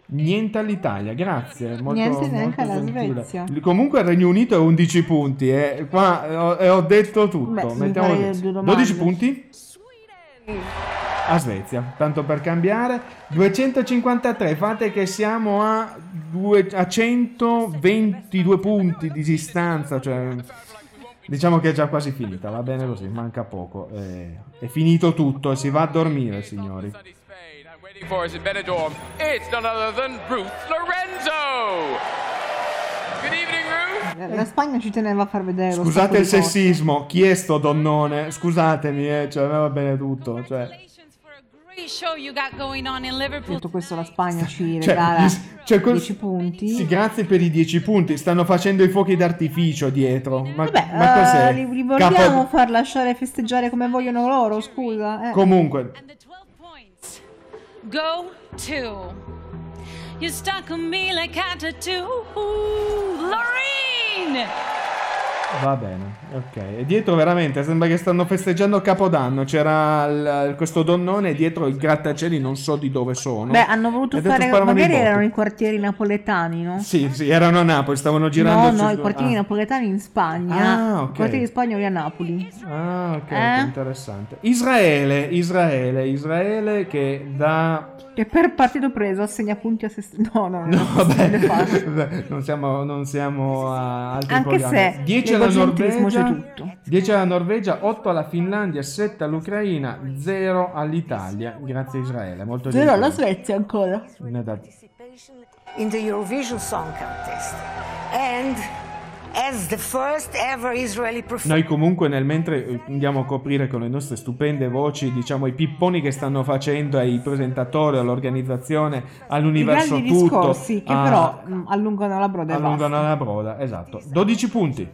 niente all'Italia, grazie. Molto, Niente neanche alla. Svezia. Comunque il Regno Unito è 11 punti, eh. qua ho, e ho detto tutto. Beh, mi Mettiamo farei così. due domande. 12 punti a Svezia, tanto per cambiare. 253, fate che siamo a, due- a 122 punti di distanza, cioè diciamo che è già quasi finita, va bene così, manca poco. eh, è finito tutto e si va a dormire, signori. Waiting for us in Benidorm. It's none other than Ruth Lorenzo. Good evening, Ruth. La Spagna ci teneva a far vedere Scusate il sessismo, chi è sto donnone? Scusatemi, eh, cioè, va bene tutto. Cioè. Detto questo la Spagna ci Cioè, regala cioè, quel- 10 punti. sì, grazie per i 10 punti. Stanno facendo i fuochi d'artificio dietro. Ma, Vabbè, ma cos'è? eh, li, li vogliamo Capo- far lasciare festeggiare come vogliono loro, scusa. eh. Comunque, Go to. You stuck on me like a tattoo. Lorraine! va bene, ok. E dietro veramente sembra che stanno festeggiando Capodanno. C'era il- questo donnone dietro i grattacieli non so di dove sono. Beh, hanno voluto fare. Magari erano i quartieri napoletani, no? Sì, sì, erano a Napoli, stavano girando. No, no, su- i quartieri ah. napoletani in Spagna. Ah, ok. I quartieri spagnoli a Napoli. Ah, ok, Eh? interessante. Israele, Israele, Israele che da... Che per partito preso assegna punti a se stesso. No, no, no. No, vabbè, non siamo, non siamo a altri Anche programmi. se 10 alla l'egocentrismo Norvegia, tutto. 10 alla Norvegia, 8 alla Finlandia, 7 all'Ucraina, 0 all'Italia. Grazie a Israele, molto Zero alla gentile. Svezia ancora. In the Eurovision Song Contest. And as the first ever Israeli performer. Noi comunque nel mentre eh, andiamo a coprire con le nostre stupende voci, diciamo, i pipponi che stanno facendo ai presentatori, all'organizzazione, I all'universo grandi tutto. discorsi che a- però mh, allungano la broda basta. allungano la broda, esatto. 12 punti.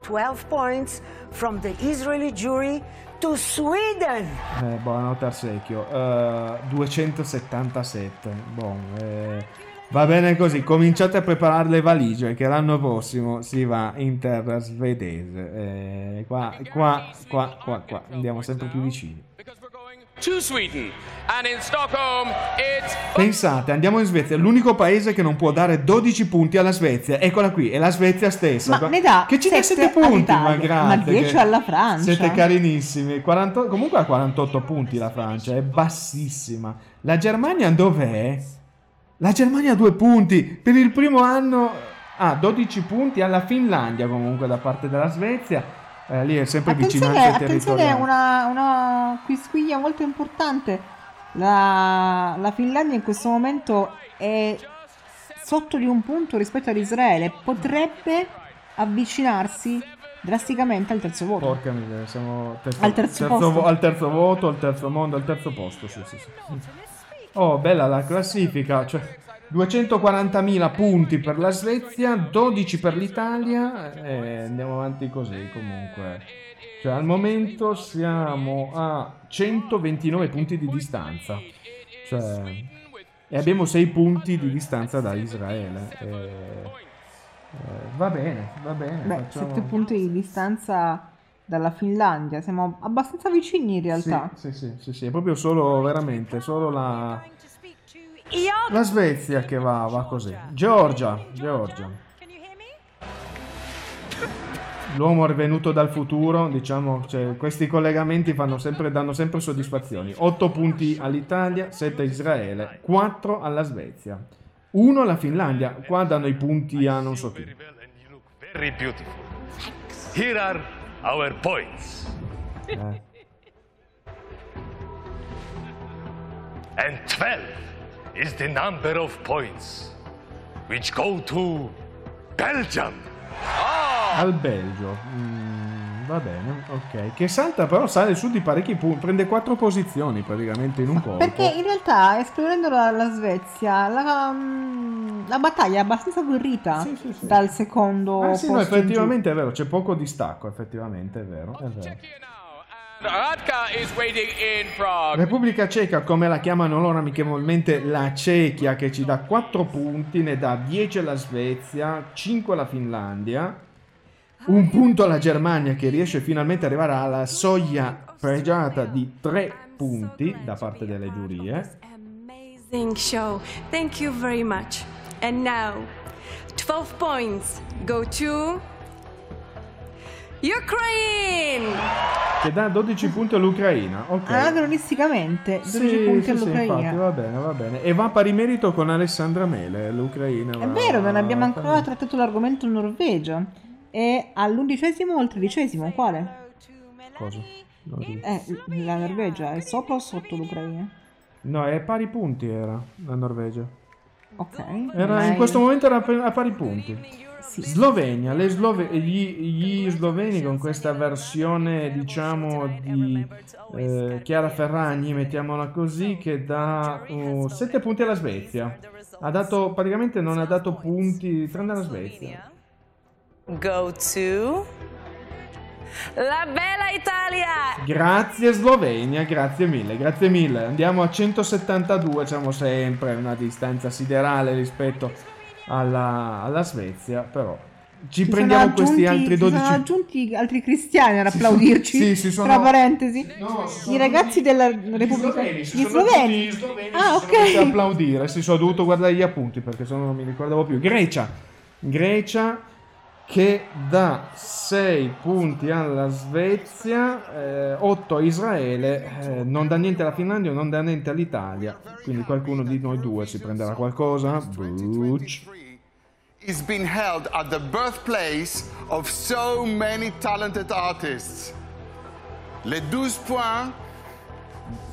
12 points from the Israeli jury to Sweden. Eh, buonanotte al secchio. Eh, 277. Bon, eh, va bene così. Cominciate a preparare le valigie che l'anno prossimo si va in terra svedese. Eh, qua, qua, qua, qua, qua. Andiamo sempre più vicini. Pensate, andiamo in Svezia, l'unico paese che non può dare 12 punti alla Svezia. Eccola qui, è la Svezia stessa. Ma ne dà che ci dà 7 sette punti, ma grazie. ma 10 che- alla Francia. Siete carinissimi. 40 comunque ha 48 punti la Francia, è bassissima. La Germania dov'è? La Germania ha 2 punti. Per il primo anno ha 12 punti alla Finlandia comunque da parte della Svezia. Eh, lì è sempre Attenzione, vicinanza attenzione, territoriale. una, una quisquiglia molto importante. La, la Finlandia in questo momento è sotto di un punto rispetto ad Israele. Potrebbe avvicinarsi drasticamente al terzo voto. Porca miseria, siamo terzo, Al terzo posto. vo- al terzo voto, al terzo mondo, al terzo posto. Sì, sì, sì. Oh, bella la classifica. Cioè, 240.000 punti per la Svezia, 12 per l'Italia. E andiamo avanti così comunque. Cioè, al momento siamo a 129 punti di distanza. Cioè, e abbiamo 6 punti di distanza da Israele. E- eh, va bene, va bene. Beh, facciamo- 7 punti di distanza dalla Finlandia, siamo abbastanza vicini in realtà. Sì, sì, sì, sì, sì, è proprio solo, veramente, solo la, la Svezia che va, va così. Georgia, Georgia. L'uomo è venuto dal futuro, diciamo, cioè, questi collegamenti fanno sempre, danno sempre soddisfazioni. 8 punti all'Italia, 7 a Israele, 4 alla Svezia, 1 alla Finlandia. Qua danno i punti a non so chi. Very beautiful. Here are our points. Eh. And 12 is the number of points which go to Belgium. Al Belgio. Mm, va bene, ok. Che salta però, sale su di parecchi punti, prende 4 posizioni praticamente in un colpo. Perché in realtà, escludendo la, la Svezia, la, mm, la battaglia è abbastanza agguerrita dal secondo Ah, sì, no, posto in giù. effettivamente è vero, c'è poco distacco, effettivamente è vero. È vero. Repubblica Ceca, come la chiamano loro amichevolmente, la Cechia, che ci dà 4 punti, ne dà 10 alla Svezia, 5 alla Finlandia, un punto alla Germania che riesce finalmente ad arrivare alla soglia pregiata di 3 punti da parte delle giurie. Amazing show. Thank you very much. And now, 12 points go to Ukraine. Che dà 12 punti all'Ucraina. Ok. Anacronisticamente, 12 Sì, punti sì, sì, all'Ucraina. infatti, va bene, va bene. E va a pari merito con Alessandra Mele, l'Ucraina. È vero, non abbiamo ancora trattato l'argomento Norvegia. E all'undicesimo o al tredicesimo? Quale? Cosa? Eh, la Norvegia è sopra o sotto l'Ucraina? No, è a pari punti era la Norvegia. Ok. Era- in questo momento era a pari punti. Slovenia, Slove- gli, gli sloveni con questa versione diciamo di eh, Chiara Ferragni, mettiamola così, che dà 7 punti alla Svezia. Ha dato, praticamente non ha dato punti, tranne alla Svezia. Go to la bella Italia. Grazie Slovenia, grazie mille, grazie mille. Andiamo a 172, siamo sempre a una distanza siderale rispetto alla, alla Svezia, però ci Si prendiamo sono questi aggiunti- altri Si 12 sono aggiunti altri cristiani ad applaudirci. sì, si sono- Tra parentesi. No, sono I ragazzi della Repubblica. sloveni, si Gli sono sloveni. tutti sloveni, Ah, ok. applaudire. Si sono dovuto guardare gli appunti perché se no non mi ricordavo più. Grecia, Grecia che dà 6 punti alla Svezia, 8 a Israele, eh, non dà niente alla Finlandia, non dà niente all'Italia. Quindi qualcuno di noi due si prenderà qualcosa. Bucci. is being held at the birthplace of so many talented artists. Les 12 points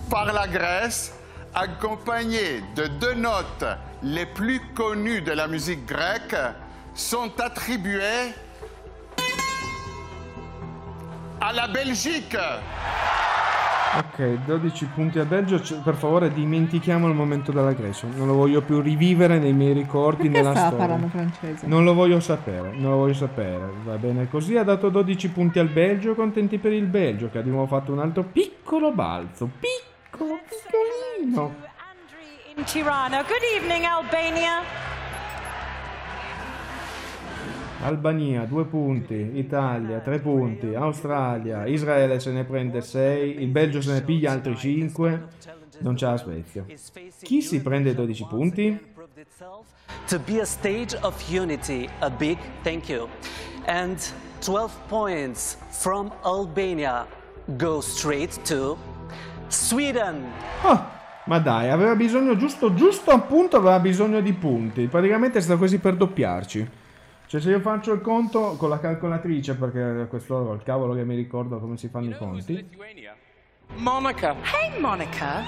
par la Grèce, accompagnés de deux notes les plus connues de la musique grecque, sont attribués à la Belgique. Ok, 12 punti al Belgio. C- Per favore, dimentichiamo il momento della Grecia. Non lo voglio più rivivere nei miei ricordi, Perché nella storia. parlando francese? Non lo voglio sapere, non lo voglio sapere. Va bene così. Ha dato 12 punti al Belgio. Contenti per il Belgio, che abbiamo fatto un altro piccolo balzo. Piccolo, piccolino. in Tirana. Good evening, Albania. Albania 2 punti, Italia 3 punti, Australia, Israele se ne prende 6, il Belgio se ne piglia altri 5, non c'è la Svezia. Chi si prende 12 punti? to be a stage of unity, a big thank you. And 12 points from Albania go straight to Sweden. Ah, ma dai, aveva bisogno giusto, giusto appunto aveva bisogno di punti. Praticamente è stato così per doppiarci. Cioè se io faccio il conto con la calcolatrice, perché questo ho il cavolo che mi ricordo come si fanno i conti. Monica. Hey, Monica.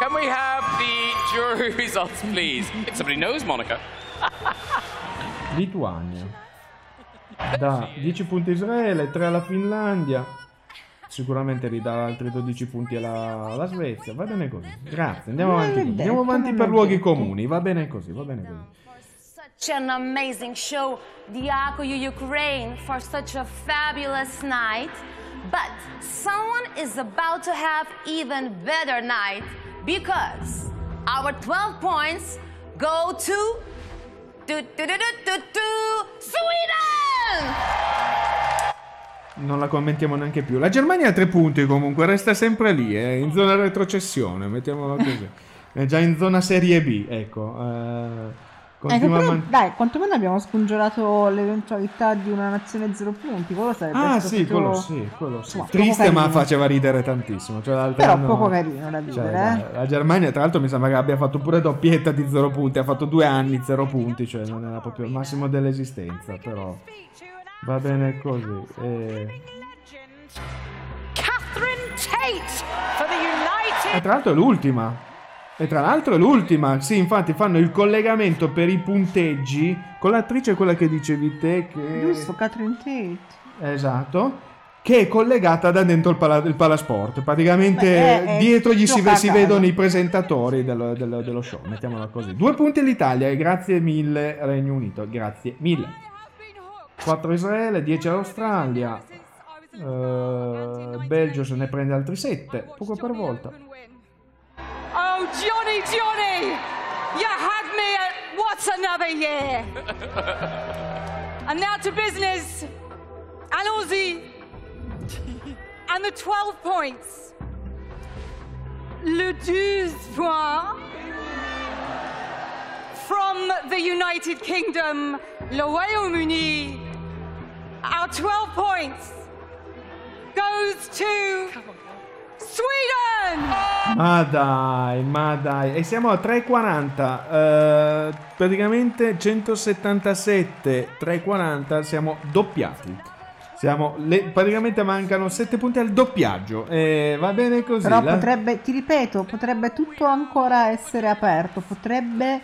Can we have the jury results, please? If somebody knows Monica. Lituania. Da 10 punti Israele, 3 alla Finlandia. Sicuramente ridà altri 12 punti alla, alla Svezia. Va bene così. Grazie. Andiamo avanti. Andiamo avanti per luoghi comuni. Va bene così, va bene così. Such an amazing show, Diakoyu Ukraine, for such a fabulous night. But someone is about to have even better night because our 12 points go to do, do, Sweden! Non la commentiamo neanche più. La Germania ha 3 punti comunque, resta sempre lì, è in zona retrocessione, mettiamolo così. È già in zona Serie B, ecco. eh, Ecco, continua a però, man- dai, quantomeno abbiamo scongiurato l'eventualità di una nazione zero punti. Quello sarebbe Ah stato sì, quello sì, quello sì. Insomma, Triste ma faceva ridere tantissimo. Cioè, Però anno- poco carino da cioè, vivere, la, eh. la Germania, tra l'altro, mi sembra che abbia fatto pure doppietta di zero punti. Ha fatto due anni zero punti, cioè non era proprio il massimo dell'esistenza. Però va bene così. E, Catherine Tate for the United e tra l'altro è l'ultima. E tra l'altro è l'ultima. Sì, infatti fanno il collegamento per i punteggi con l'attrice, quella che dicevi te. Che... Giusto, Catherine Tate. Esatto. Che è collegata da dentro il, pala- il palasport. Praticamente è- è dietro gli si, si casa. vedono i presentatori dello, dello- dello show. Mettiamola così. Due punti all'Italia e grazie mille Regno Unito. Grazie mille. 4 Israele, 10 all'Australia. Eh, Belgio se ne prende altri 7. Poco per volta. Oh, Johnny, Johnny! You had me at what's another year? and now to business. Allons-y. and the 12 points. Le 12 points. From the United Kingdom, le Royaume-Uni. Our 12 points goes to Sweden! Ma dai, ma dai. E siamo a 3,40. eh, praticamente 177, 3,40. Siamo doppiati. Siamo le- praticamente mancano 7 punti al doppiaggio. E va bene così. Però la- potrebbe, ti ripeto, potrebbe tutto ancora essere aperto. Potrebbe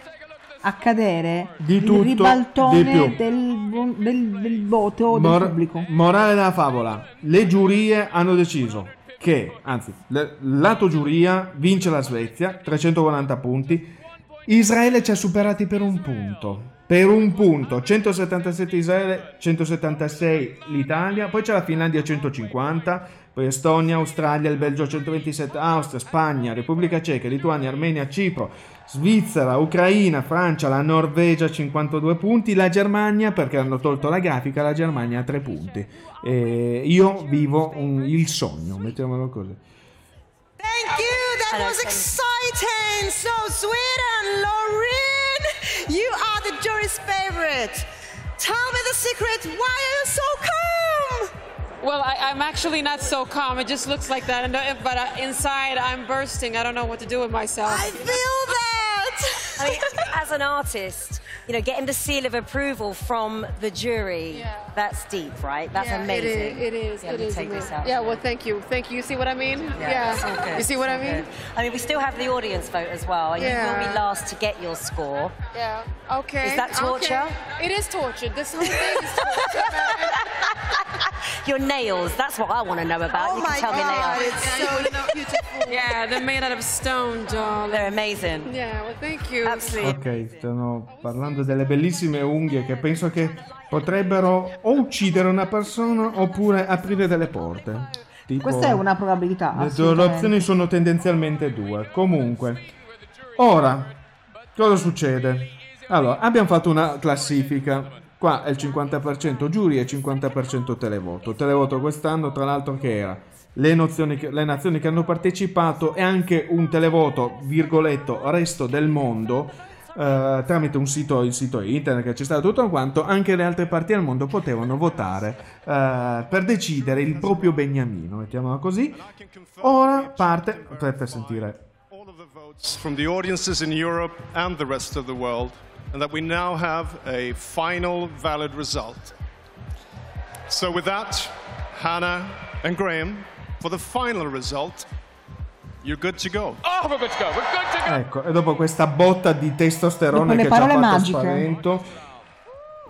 accadere Di il tutto, di ribaltone più. del, del, del voto del Mor- pubblico. morale della favola. Le giurie hanno deciso che, anzi, l- lato giuria vince la Svezia, 340 punti. Israele ci ha superati per un punto. Per un punto, 177 Israele, 176 l'Italia, poi c'è la Finlandia 150, poi Estonia, Australia, il Belgio 127, Austria, Spagna, Repubblica Ceca, Lituania, Armenia, Cipro, Svizzera, Ucraina, Francia, la Norvegia 52 punti, la Germania, perché hanno tolto la grafica, la Germania ha 3 punti. E io vivo un- il sogno, mettiamolo così. Thank you. That was exciting. So, Sweden, Lauren, you are the jury's favorite. Tell me the secret. Why are you so calm? Well, I, I'm actually not so calm. It just looks like that. Uh, but uh, inside, I'm bursting. I don't know what to do with myself. I feel that. I mean, as an artist, you know, getting the seal of approval from the jury, that's deep, right? That's Yeah, amazing. It is. It is. Yeah, it we is take this out. Yeah. Well, thank you. Thank you. You see what I mean? Yeah. all good, You see it's what I mean? good. I mean, we still have the audience vote as well, and you will be last to get your score. Yeah. Okay. Is that torture? Okay. It is torture. This whole thing is torture. Your nails, that's what I want to know about. Oh you can my tell me God, later. it's so beautiful. Yeah, they're made out of stone, darling. They're amazing. Yeah. Well, thank you. Absolutely. Ok, stanno parlando delle bellissime unghie che penso che potrebbero o uccidere una persona oppure aprire delle porte. Tipo- Questa è una probabilità. Le opzioni sono tendenzialmente due. Comunque, ora, cosa succede? Allora, abbiamo fatto una classifica. Qua è il 50% giuri e il 50% televoto. Televoto quest'anno, tra l'altro, che era le, nozioni le nazioni che hanno partecipato e anche un televoto, virgoletto, resto del mondo, eh, tramite un sito, il sito internet che c'è stato tutto quanto, anche le altre parti del mondo potevano votare eh, per decidere il proprio beniamino, mettiamola così. Ora parte, per sentire from the audiences in Europe and the rest of the world, and that we now have a final valid result. So, with that, Hannah and Graham, for the final result, you're good to go. Oh, we're good to go. We're good to go. Ecco, e dopo questa botta di testosterone Dopo che ci ha fatto magiche. spavento,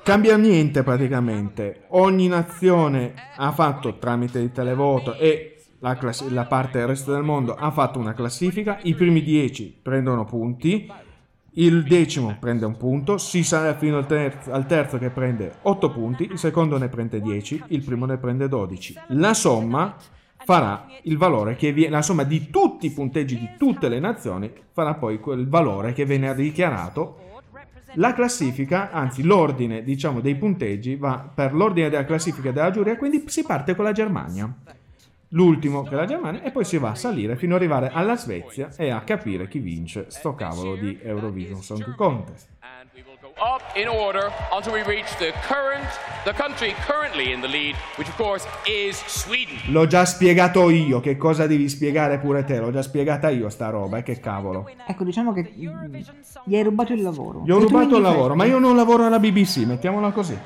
Cambia niente praticamente. Ogni nazione ha fatto tramite il televoto e la, classi- la parte del resto del mondo ha fatto una classifica. I primi 10 prendono punti. Il decimo prende un punto, si sale fino al terzo, al terzo che prende 8 punti, il secondo ne prende 10, il primo ne prende 12. La somma farà il valore che viene, la somma di tutti i punteggi di tutte le nazioni farà poi quel valore che viene dichiarato. La classifica, anzi l'ordine diciamo dei punteggi va per l'ordine della classifica della giuria, quindi si parte con la Germania. L'ultimo che è la Germania e poi si va a salire fino ad arrivare alla Svezia e a capire chi vince sto cavolo di Eurovision Song Contest. Up in order until we reach the current, the country currently in the lead, which of course is Sweden. L'ho già spiegato io, che cosa devi spiegare pure te? L'ho già spiegata io sta roba, e che cavolo. Ecco, diciamo che gli hai rubato il lavoro. Gli ho E tu rubato il lavoro, ma io non lavoro alla BBC, mettiamola così.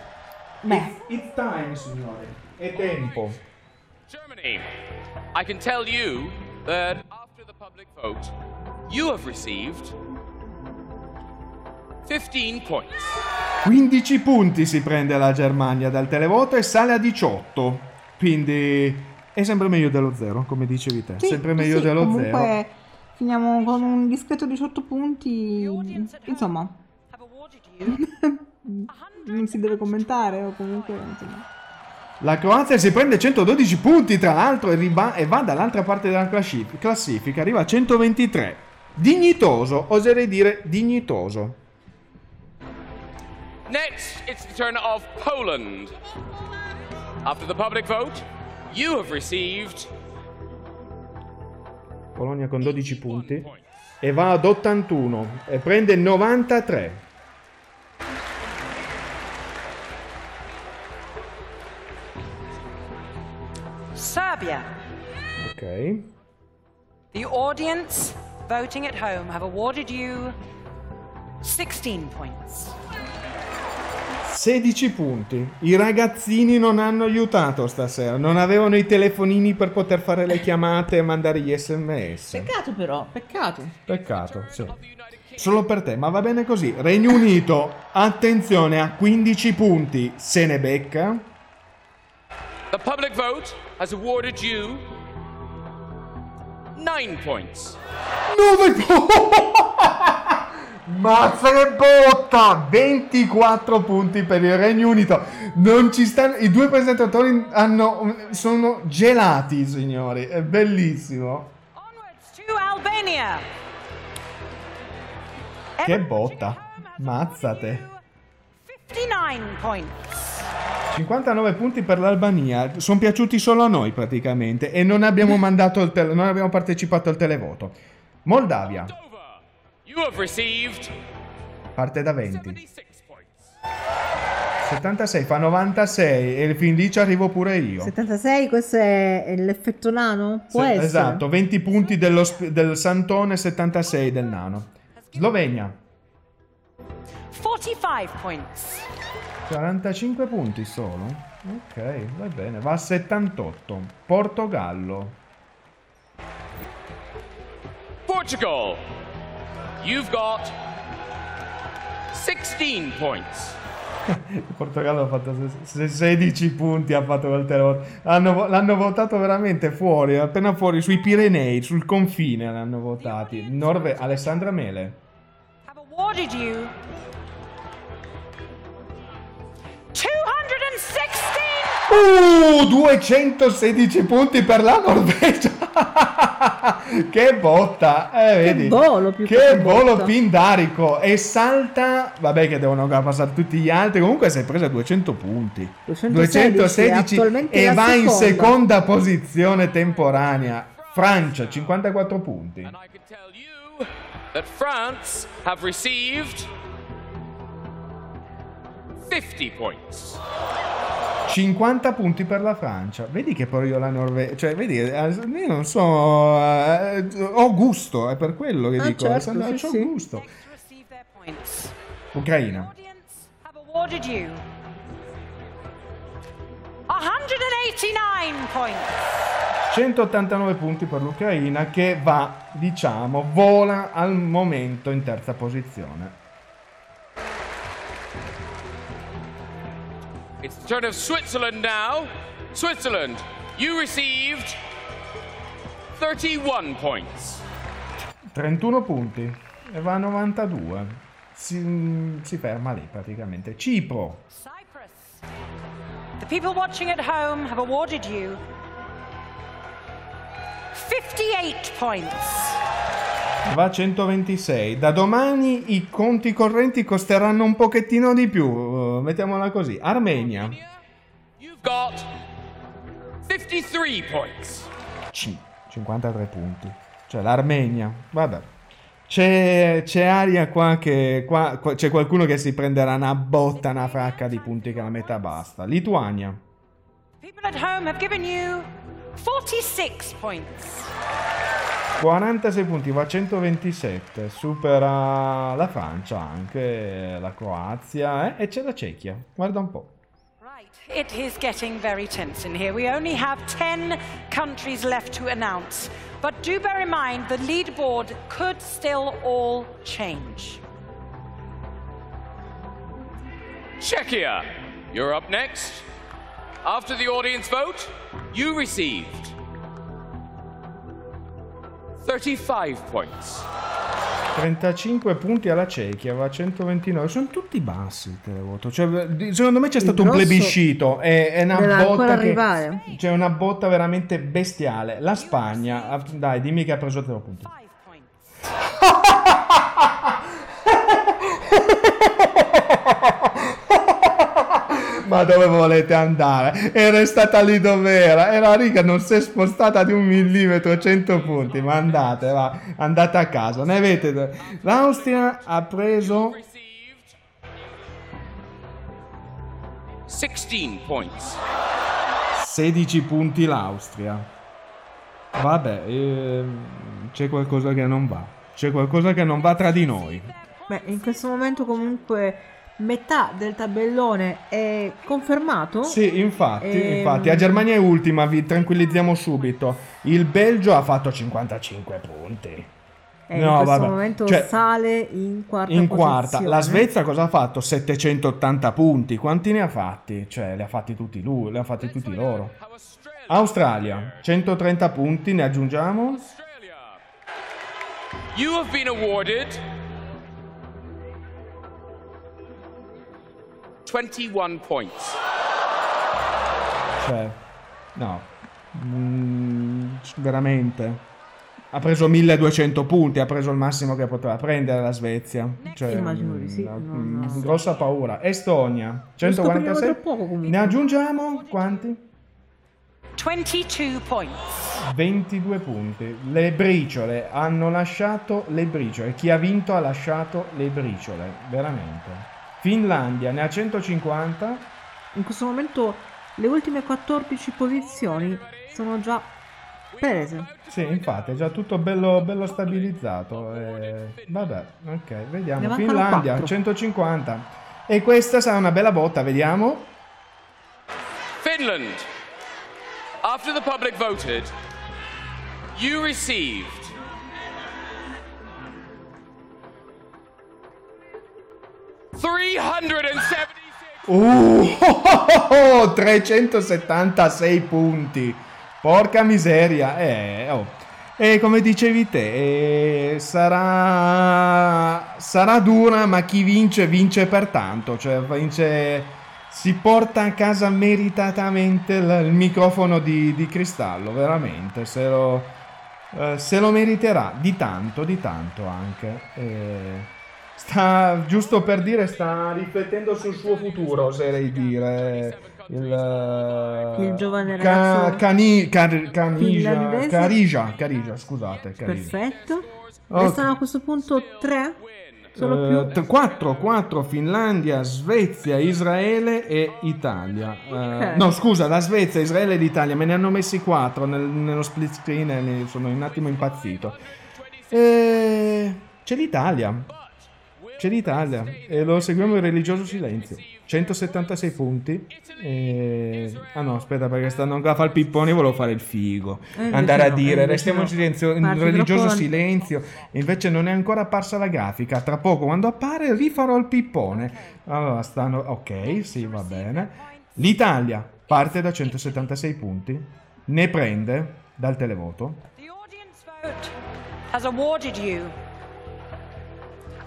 Beh, It's time, signore. È tempo. Germany, I can tell you that after the public vote, you have received 15 points. 15 punti si prende la Germania dal televoto e sale a 18. Quindi è sempre meglio dello zero, come dicevi te. sì, sempre meglio sì, dello comunque zero. finiamo con un discreto 18 punti. Insomma, non si deve commentare o comunque insomma. La Croazia si prende 112 punti, tra l'altro, e, riba- e va dall'altra parte della classi- classifica, arriva a 123. Dignitoso, oserei dire dignitoso. Next, it's the turn of Poland. After the public vote, you have received Polonia con 12 punti e va ad 81 e prende 93. Serbia. Ok. The audience voting at home have awarded you 16 points. 16 punti. I ragazzini non hanno aiutato stasera. Non avevano i telefonini per poter fare le chiamate e mandare gli sms. Peccato però, peccato. Peccato, sì. Solo per te, ma va bene così. Regno Unito, attenzione a 15 punti. Se ne becca. the public vote has awarded you 9 points. 9 Mazza che botta! 24 punti per il Regno Unito. Non ci stanno. I due presentatori hanno. sono gelati, signori. È bellissimo. Che botta. Mazzate. 59 points. 59 punti per l'Albania. Sono piaciuti solo a noi praticamente. E non abbiamo mandato il tele- non abbiamo partecipato al televoto. Moldavia. You have received Parte da 20. 76 fa 96 e fin lì ci arrivo pure io. 76, questo è l'effetto nano? Può Sì, essere. esatto, 20 punti dello del Santone, 76 del Nano. Slovenia, 45 points. 45 punti solo. Ok, va bene, va a 78. Portogallo, Portugal. You've got 16 points. Il Portogallo ha fatto se- se- 16 punti, ha fatto quel televoto. Hanno vo- l'hanno votato veramente fuori, appena fuori, sui Pirenei, sul confine l'hanno votati. Norve- Alessandra Mele. Awarded you 216 Uh, 216 punti per la Norvegia. che botta, eh, vedi? volo più che che volo botta. pindarico e salta, vabbè che devono ancora passare tutti gli altri, comunque si è presa 200 punti. 216, attualmente e la va in seconda. seconda posizione temporanea. Francia 54 punti. That France have received 50 points. 50 punti per la Francia. Vedi che poi io la Norvegia, cioè vedi, io non so, eh, ho gusto, è per quello che Ah, dico, certo, Alessandra, sì, c'ho sì. gusto. Ucraina. Have awarded you 189 points. 189 punti per l'Ucraina che va, diciamo, vola al momento in terza posizione. It's the turn of Switzerland now. Switzerland, you received 31 points. 31 punti e va a 92. Si, si ferma lì praticamente. Cipro. The people watching at home have awarded you 58 points. Va a 126. Da domani i conti correnti costeranno un pochettino di più. uh, mettiamola così. Armenia. You've got 53 points. C- 53 punti. Cioè l'Armenia. Vabbè. C'è, c'è aria qua che qua, qua- c'è qualcuno che si prenderà una botta, una fracca di punti che la metà basta. Lituania. People at home have given you 46 points. 46 punti, va a 127, supera la Francia anche, la Croazia eh, e c'è la Cechia, guarda un po'. It is getting very tense in here. We only have 10 countries left to announce. But do bear in mind the leaderboard could still all change. Czechia, you're up next. After the audience vote, you received 35 points. 35 punti alla Cechia, va a 129, sono tutti bassi il televoto. Cioè, secondo me c'è stato un plebiscito, è, è una botta che, c'è una botta veramente bestiale. La Spagna, ah, dai, dimmi che ha preso 0 punti. Ma dove volete andare? Era stata lì dov'era. E la riga non si è spostata di un millimetro, 100 punti. Ma andate, va, andate a casa. Ne avete. L'Austria ha preso 16 points. 16 punti l'Austria. Vabbè, ehm, c'è qualcosa che non va. C'è qualcosa che non va tra di noi. Beh, in questo momento comunque metà del tabellone è confermato. Sì, infatti, Ehm, infatti, la Germania è ultima, vi tranquillizziamo subito. Il Belgio ha fatto 55 punti. E in questo momento Cioè, sale in quarta in quarta. posizione. La Svezia cosa ha fatto? 780 punti. Quanti ne ha fatti? Cioè, li ha fatti tutti lui, li ha fatti tutti loro. Australia, 130 punti, ne aggiungiamo? You have been awarded 21 points. Cioè, no. Mm, veramente. Ha preso 1200 punti, ha preso il massimo che poteva prendere la Svezia. Cioè, Immagino di sì, mm, non- mm, grossa paura. Estonia, Lo scopriremo 146. tra poco. Ne aggiungiamo quanti? 22 points. 22 punti. Le briciole hanno lasciato le briciole. Chi ha vinto ha lasciato le briciole, veramente. Finlandia ne ha 150. In questo momento le ultime 14 posizioni sono già prese. Sì, infatti, è già tutto bello, bello stabilizzato. eh, vabbè, ok, vediamo. Finlandia, quattro. 150. E questa sarà una bella botta, vediamo. Finland, after the public voted, you received 370. Uh, 376 punti. Porca miseria. Eh, oh. E come dicevi te, eh, sarà, sarà dura, ma chi vince, vince per tanto. Cioè, vince, si porta a casa meritatamente il, il microfono di, di cristallo, veramente. Se lo, eh, se lo meriterà di tanto, di tanto anche. Eh, sta, giusto per dire, sta riflettendo sul suo futuro, oserei dire. Il, eh, Il giovane Ca- ragazzo Cani- Car- finlandese. Carija, Carija, scusate. Carija. Perfetto. Ok. Restano a questo punto tre. Solo più. 4, 4 Finlandia, Svezia, Israele e Italia. Eh, Ok. no, scusa, la Svezia, Israele e l'Italia me ne hanno messi 4 nello split screen e sono un attimo impazzito. Eh, c'è l'Italia. C'è l'Italia e lo seguiamo in religioso silenzio. 176 punti. E... Ah no, aspetta, perché stanno ancora a fare il pippone. Io volevo fare il figo. E invece Andare a no, dire, restiamo in no. silenzio, in Parti religioso troppo- silenzio. E invece non è ancora apparsa la grafica. Tra poco, quando appare, rifarò il pippone. Allora, stanno. Ok, sì, va bene. L'Italia parte da 176 punti, ne prende dal televoto vote has awarded you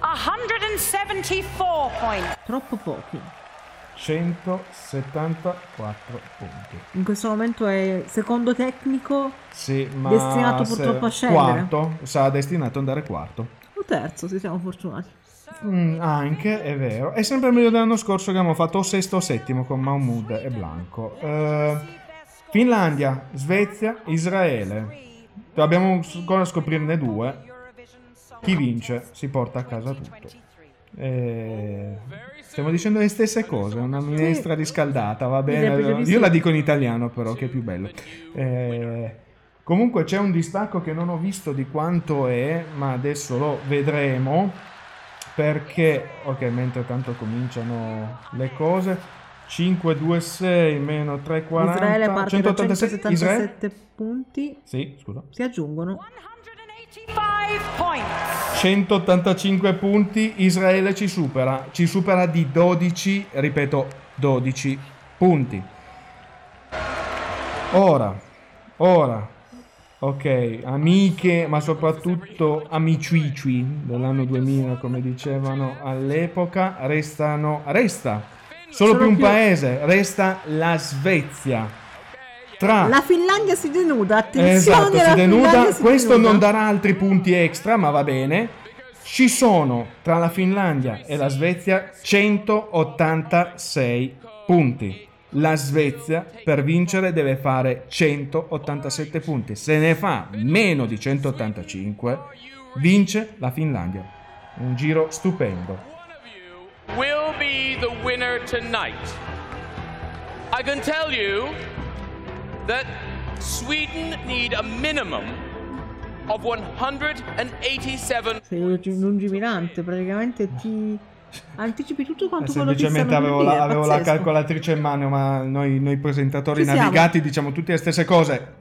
174 points. Troppo pochi. 174 punti. In questo momento è secondo tecnico Sì, ma Destinato se- purtroppo a scendere. Quarto, sarà destinato ad andare quarto. o terzo, se siamo fortunati. Mm, anche, è vero. È sempre meglio dell'anno scorso che abbiamo fatto o sesto o settimo con Mahmoud e Blanco. Eh, Finlandia, Svezia, Israele. Dobbiamo ancora scoprirne due. Chi vince si porta a casa tutto. Eh, stiamo dicendo le stesse cose, una minestra riscaldata, va bene. Io la dico in italiano però, che è più bello. Eh, comunque c'è un distacco che non ho visto di quanto è, ma adesso lo vedremo perché, ok, mentre tanto cominciano le cose, 5, 2, 6 meno 3, 40, Israele parte 187, da Israele? 177 punti. Sì, scusa. Si aggiungono 5 points. 185 punti, Israele ci supera, ci supera di 12, ripeto, 12 punti. Ora, ora, ok, amiche, ma soprattutto amicici dell'anno 2000, come dicevano all'epoca, restano, resta solo Solo più un più- paese, resta la Svezia. Tra La Finlandia si denuda, attenzione, Esatto, si denuda. Si Questo denuda. non darà altri punti extra, ma va bene. Ci sono tra la Finlandia e la Svezia 186 punti. La Svezia per vincere deve fare 187 punti. Se ne fa meno di 185, vince la Finlandia. Un giro stupendo. will be the winner tonight. I can tell you that Sweden need a minimum of 187 Sei lungi- lungimirante, praticamente ti anticipi tutto quanto quello che Semplicemente avevo, la, avevo la calcolatrice in mano, ma noi, noi presentatori Ci siamo. navigati diciamo tutte le stesse cose.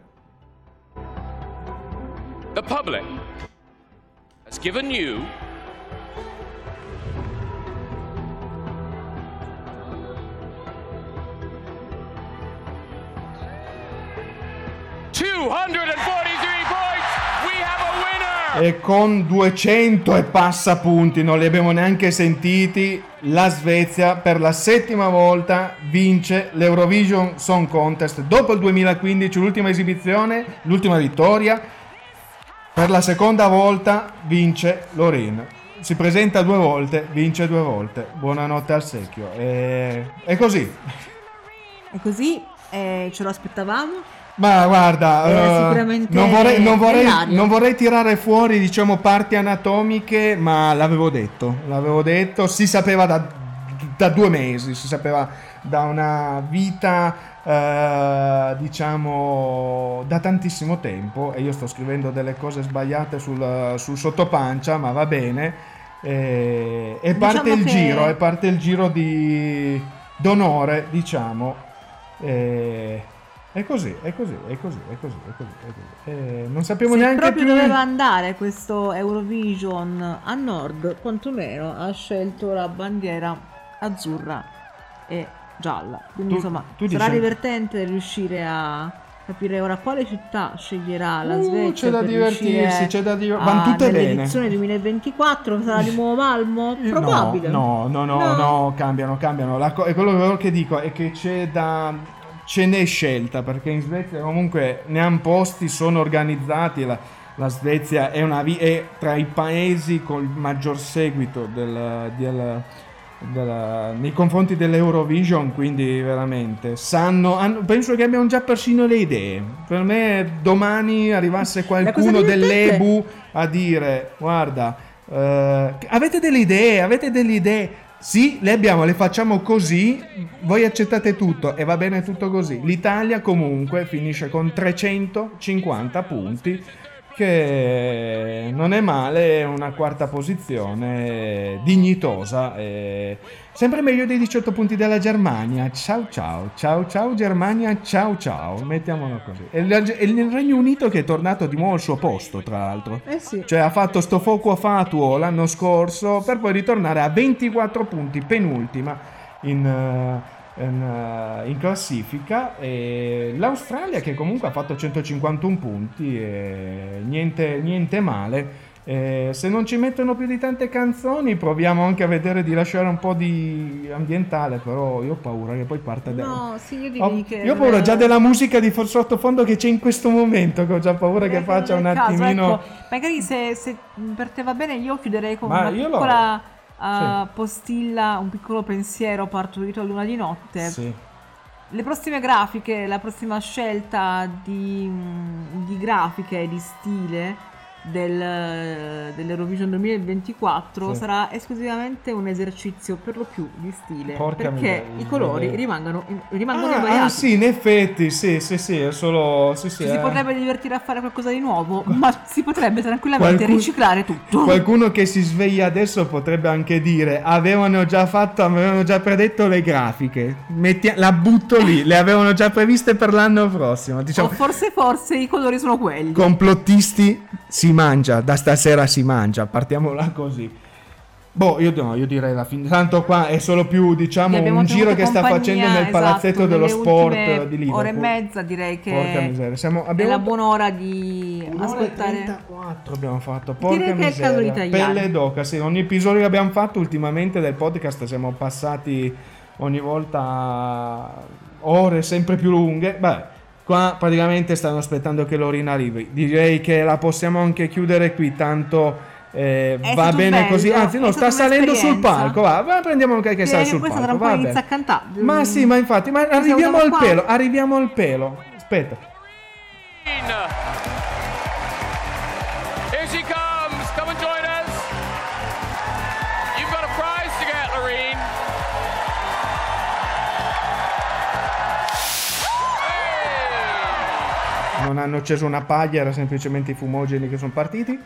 The public has given you E con 200 e passa punti, non li abbiamo neanche sentiti, la Svezia per la settima volta vince l'Eurovision Song Contest. Dopo il 2015, l'ultima esibizione, l'ultima vittoria, per la seconda volta vince Lorin. Si presenta due volte, vince due volte. Buonanotte al secchio. E... È così. E così eh, ce lo aspettavamo. Ma guarda, sicuramente non, vorrei, non vorrei- non vorrei tirare fuori, diciamo, parti anatomiche, ma l'avevo detto, l'avevo detto, si sapeva da, da due mesi, si sapeva da una vita, eh, diciamo, da tantissimo tempo, e io sto scrivendo delle cose sbagliate sul, sul sottopancia, ma va bene, e, e parte Diciamo il che- giro, e parte il giro di d'onore, diciamo, e... È così, è così, è così, è così, è così. È così. Eh, non sappiamo Se neanche proprio più. doveva andare questo Eurovision a nord, quantomeno ha scelto la bandiera azzurra e gialla. Quindi Tu- insomma tu sarà dici- divertente riuscire a capire ora quale città sceglierà la Uh, Svezia. c'è da divertirsi, c'è da div- a- vanno tutte bene. Nell'edizione 2024 sarà di nuovo Malmo? Probabile. No, no, no, no, no, cambiano, cambiano. La co- è quello che dico è che c'è da. Ce n'è scelta perché in Svezia comunque ne hanno posti, sono organizzati. La, la Svezia è, una è tra i paesi col maggior seguito del- del- della- nei confronti dell'Eurovision, quindi veramente sanno, hanno- penso che abbiano già persino le idee. Per me domani arrivasse qualcuno dell'EBU a dire guarda, eh, avete delle idee, avete delle idee. Sì, le abbiamo, le facciamo così, voi accettate tutto e va bene tutto così. L'Italia comunque finisce con 350 punti, che non è male, è una quarta posizione dignitosa. e Sempre meglio dei 18 punti della Germania. Ciao ciao, ciao ciao Germania, ciao ciao, mettiamolo così. E il, Regno Unito che è tornato di nuovo al suo posto, tra l'altro. Eh sì. Cioè ha fatto sto fuoco fatuo l'anno scorso per poi ritornare a 24 punti, penultima in, eh, in, eh, in classifica e l'Australia che comunque ha fatto 151 punti e niente, niente male. Eh, se non ci mettono più di tante canzoni, proviamo anche a vedere di lasciare un po' di ambientale. Però io ho paura che poi parta da. No, sì, io direi Ho- che... io ho paura già della musica di sottofondo che c'è in questo momento. Che ho già paura che faccia un caso, attimino. ecco, magari se, se per te va bene, io chiuderei con Ma una io lo- piccola uh, Sì. postilla, un piccolo pensiero partorito a luna di notte. Sì. Le prossime grafiche, la prossima scelta di, mm, di grafiche e di stile del, dell'Eurovision 2024 Sì. sarà esclusivamente un esercizio per lo più di stile Porca perché miseria. i colori rimangono, rimangono Ah, invariati. ah, sì, in effetti, sì, sì, sì, è solo. Sì, sì, Ci si eh. potrebbe divertire a fare qualcosa di nuovo, ma si potrebbe tranquillamente Qualcun- riciclare tutto. Qualcuno che si sveglia adesso potrebbe anche dire: Avevano già fatto, avevano già predetto le grafiche. Metti- la butto lì, le avevano già previste per l'anno prossimo. O Diciamo, forse, forse i colori sono quelli. complottisti si mangia, da stasera si mangia. Partiamo là così. Boh, io, no, io direi la fine. Tanto qua è solo più, diciamo, un giro che sta facendo nel esatto, palazzetto dello sport di Liverpool. Ora e mezza direi che Porca miseria, siamo- è abbiamo- la buona ora di ascoltare. 34 abbiamo fatto, porca Direi che è il miseria. caso di tagliare. Pelle d'oca, sì, ogni episodio che abbiamo fatto ultimamente del podcast siamo passati ogni volta ore sempre più lunghe. Beh, qua praticamente stanno aspettando che Lorina arrivi. Direi che la possiamo anche chiudere qui, tanto eh, va bene bello, così. Anzi, no, sta salendo sul palco. Va, va, prendiamo anche che sale sul palco. sarà un va po' inizia a cantare. Ma sì, ma infatti, ma arriviamo al qua. pelo, arriviamo al pelo. Aspetta. Here Non hanno acceso una paglia, era semplicemente i fumogeni che sono partiti.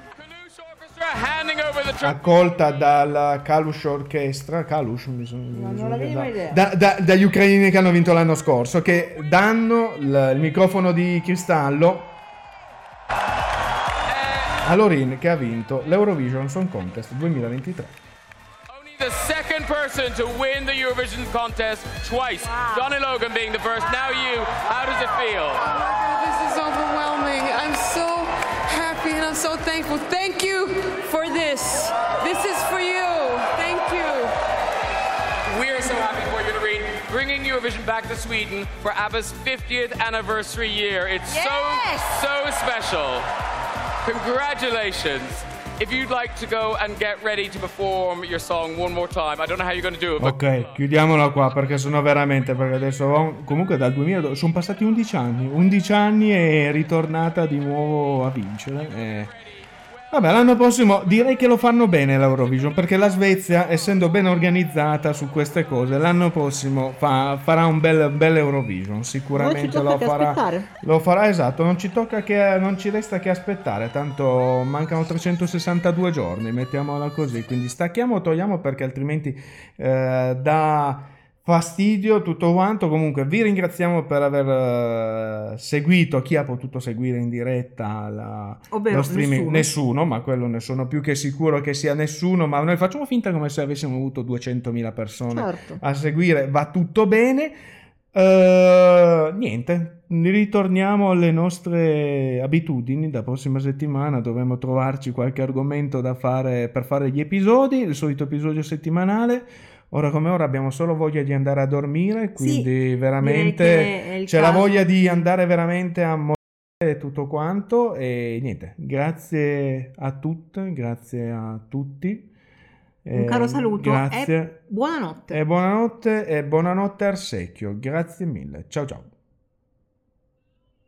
Accolta dalla Kalush Orchestra. Kalush, mi sono, mi non sono- avevo da- idea. da- da- dagli ucraini che hanno vinto l'anno scorso, che danno il, il microfono di cristallo a Lorin che ha vinto l'Eurovision Song Contest 2023. The second person to win the Eurovision contest twice. Johnny Logan being the first. Now you. How does it feel? Oh this is overwhelming. I'm so happy and I'm so thankful. Thank you for this. This is for you. Thank you. We're so happy for you, Loreen, bringing Eurovision back to Sweden for ABBA's 50th anniversary year. It's so, so special. Congratulations. Ok, chiudiamola qua perché sono veramente, perché adesso comunque dal 2000 sono passati 11 anni, 11 anni e è ritornata di nuovo a vincere. e- Vabbè, l'anno prossimo direi che lo fanno bene l'Eurovision perché la Svezia, essendo ben organizzata su queste cose, l'anno prossimo fa- farà un bel, bel Eurovision. Sicuramente lo farà. Lo farà esatto, non ci tocca che non ci resta che aspettare, tanto mancano 362 giorni, mettiamola così, quindi stacchiamo, togliamo perché altrimenti eh, dà fastidio tutto quanto. Comunque vi ringraziamo per aver eh, seguito chi ha potuto seguire in diretta la, Ovvero lo streaming. nessuno. nessuno, ma quello ne sono più che sicuro che sia nessuno, ma noi facciamo finta come se avessimo avuto 200.000 persone Certo. a seguire, va tutto bene. Eh, niente, ritorniamo alle nostre abitudini. Da prossima settimana dovremo trovarci qualche argomento da fare per fare gli episodi, il solito episodio settimanale. Ora come ora abbiamo solo voglia di andare a dormire, quindi è veramente c'è la caso. voglia di andare veramente a morire tutto quanto e niente, grazie a tutte, grazie a tutti. Un caro Eh, saluto Grazie. e buonanotte. E buonanotte e buonanotte Arsecchio. Grazie mille. Ciao ciao.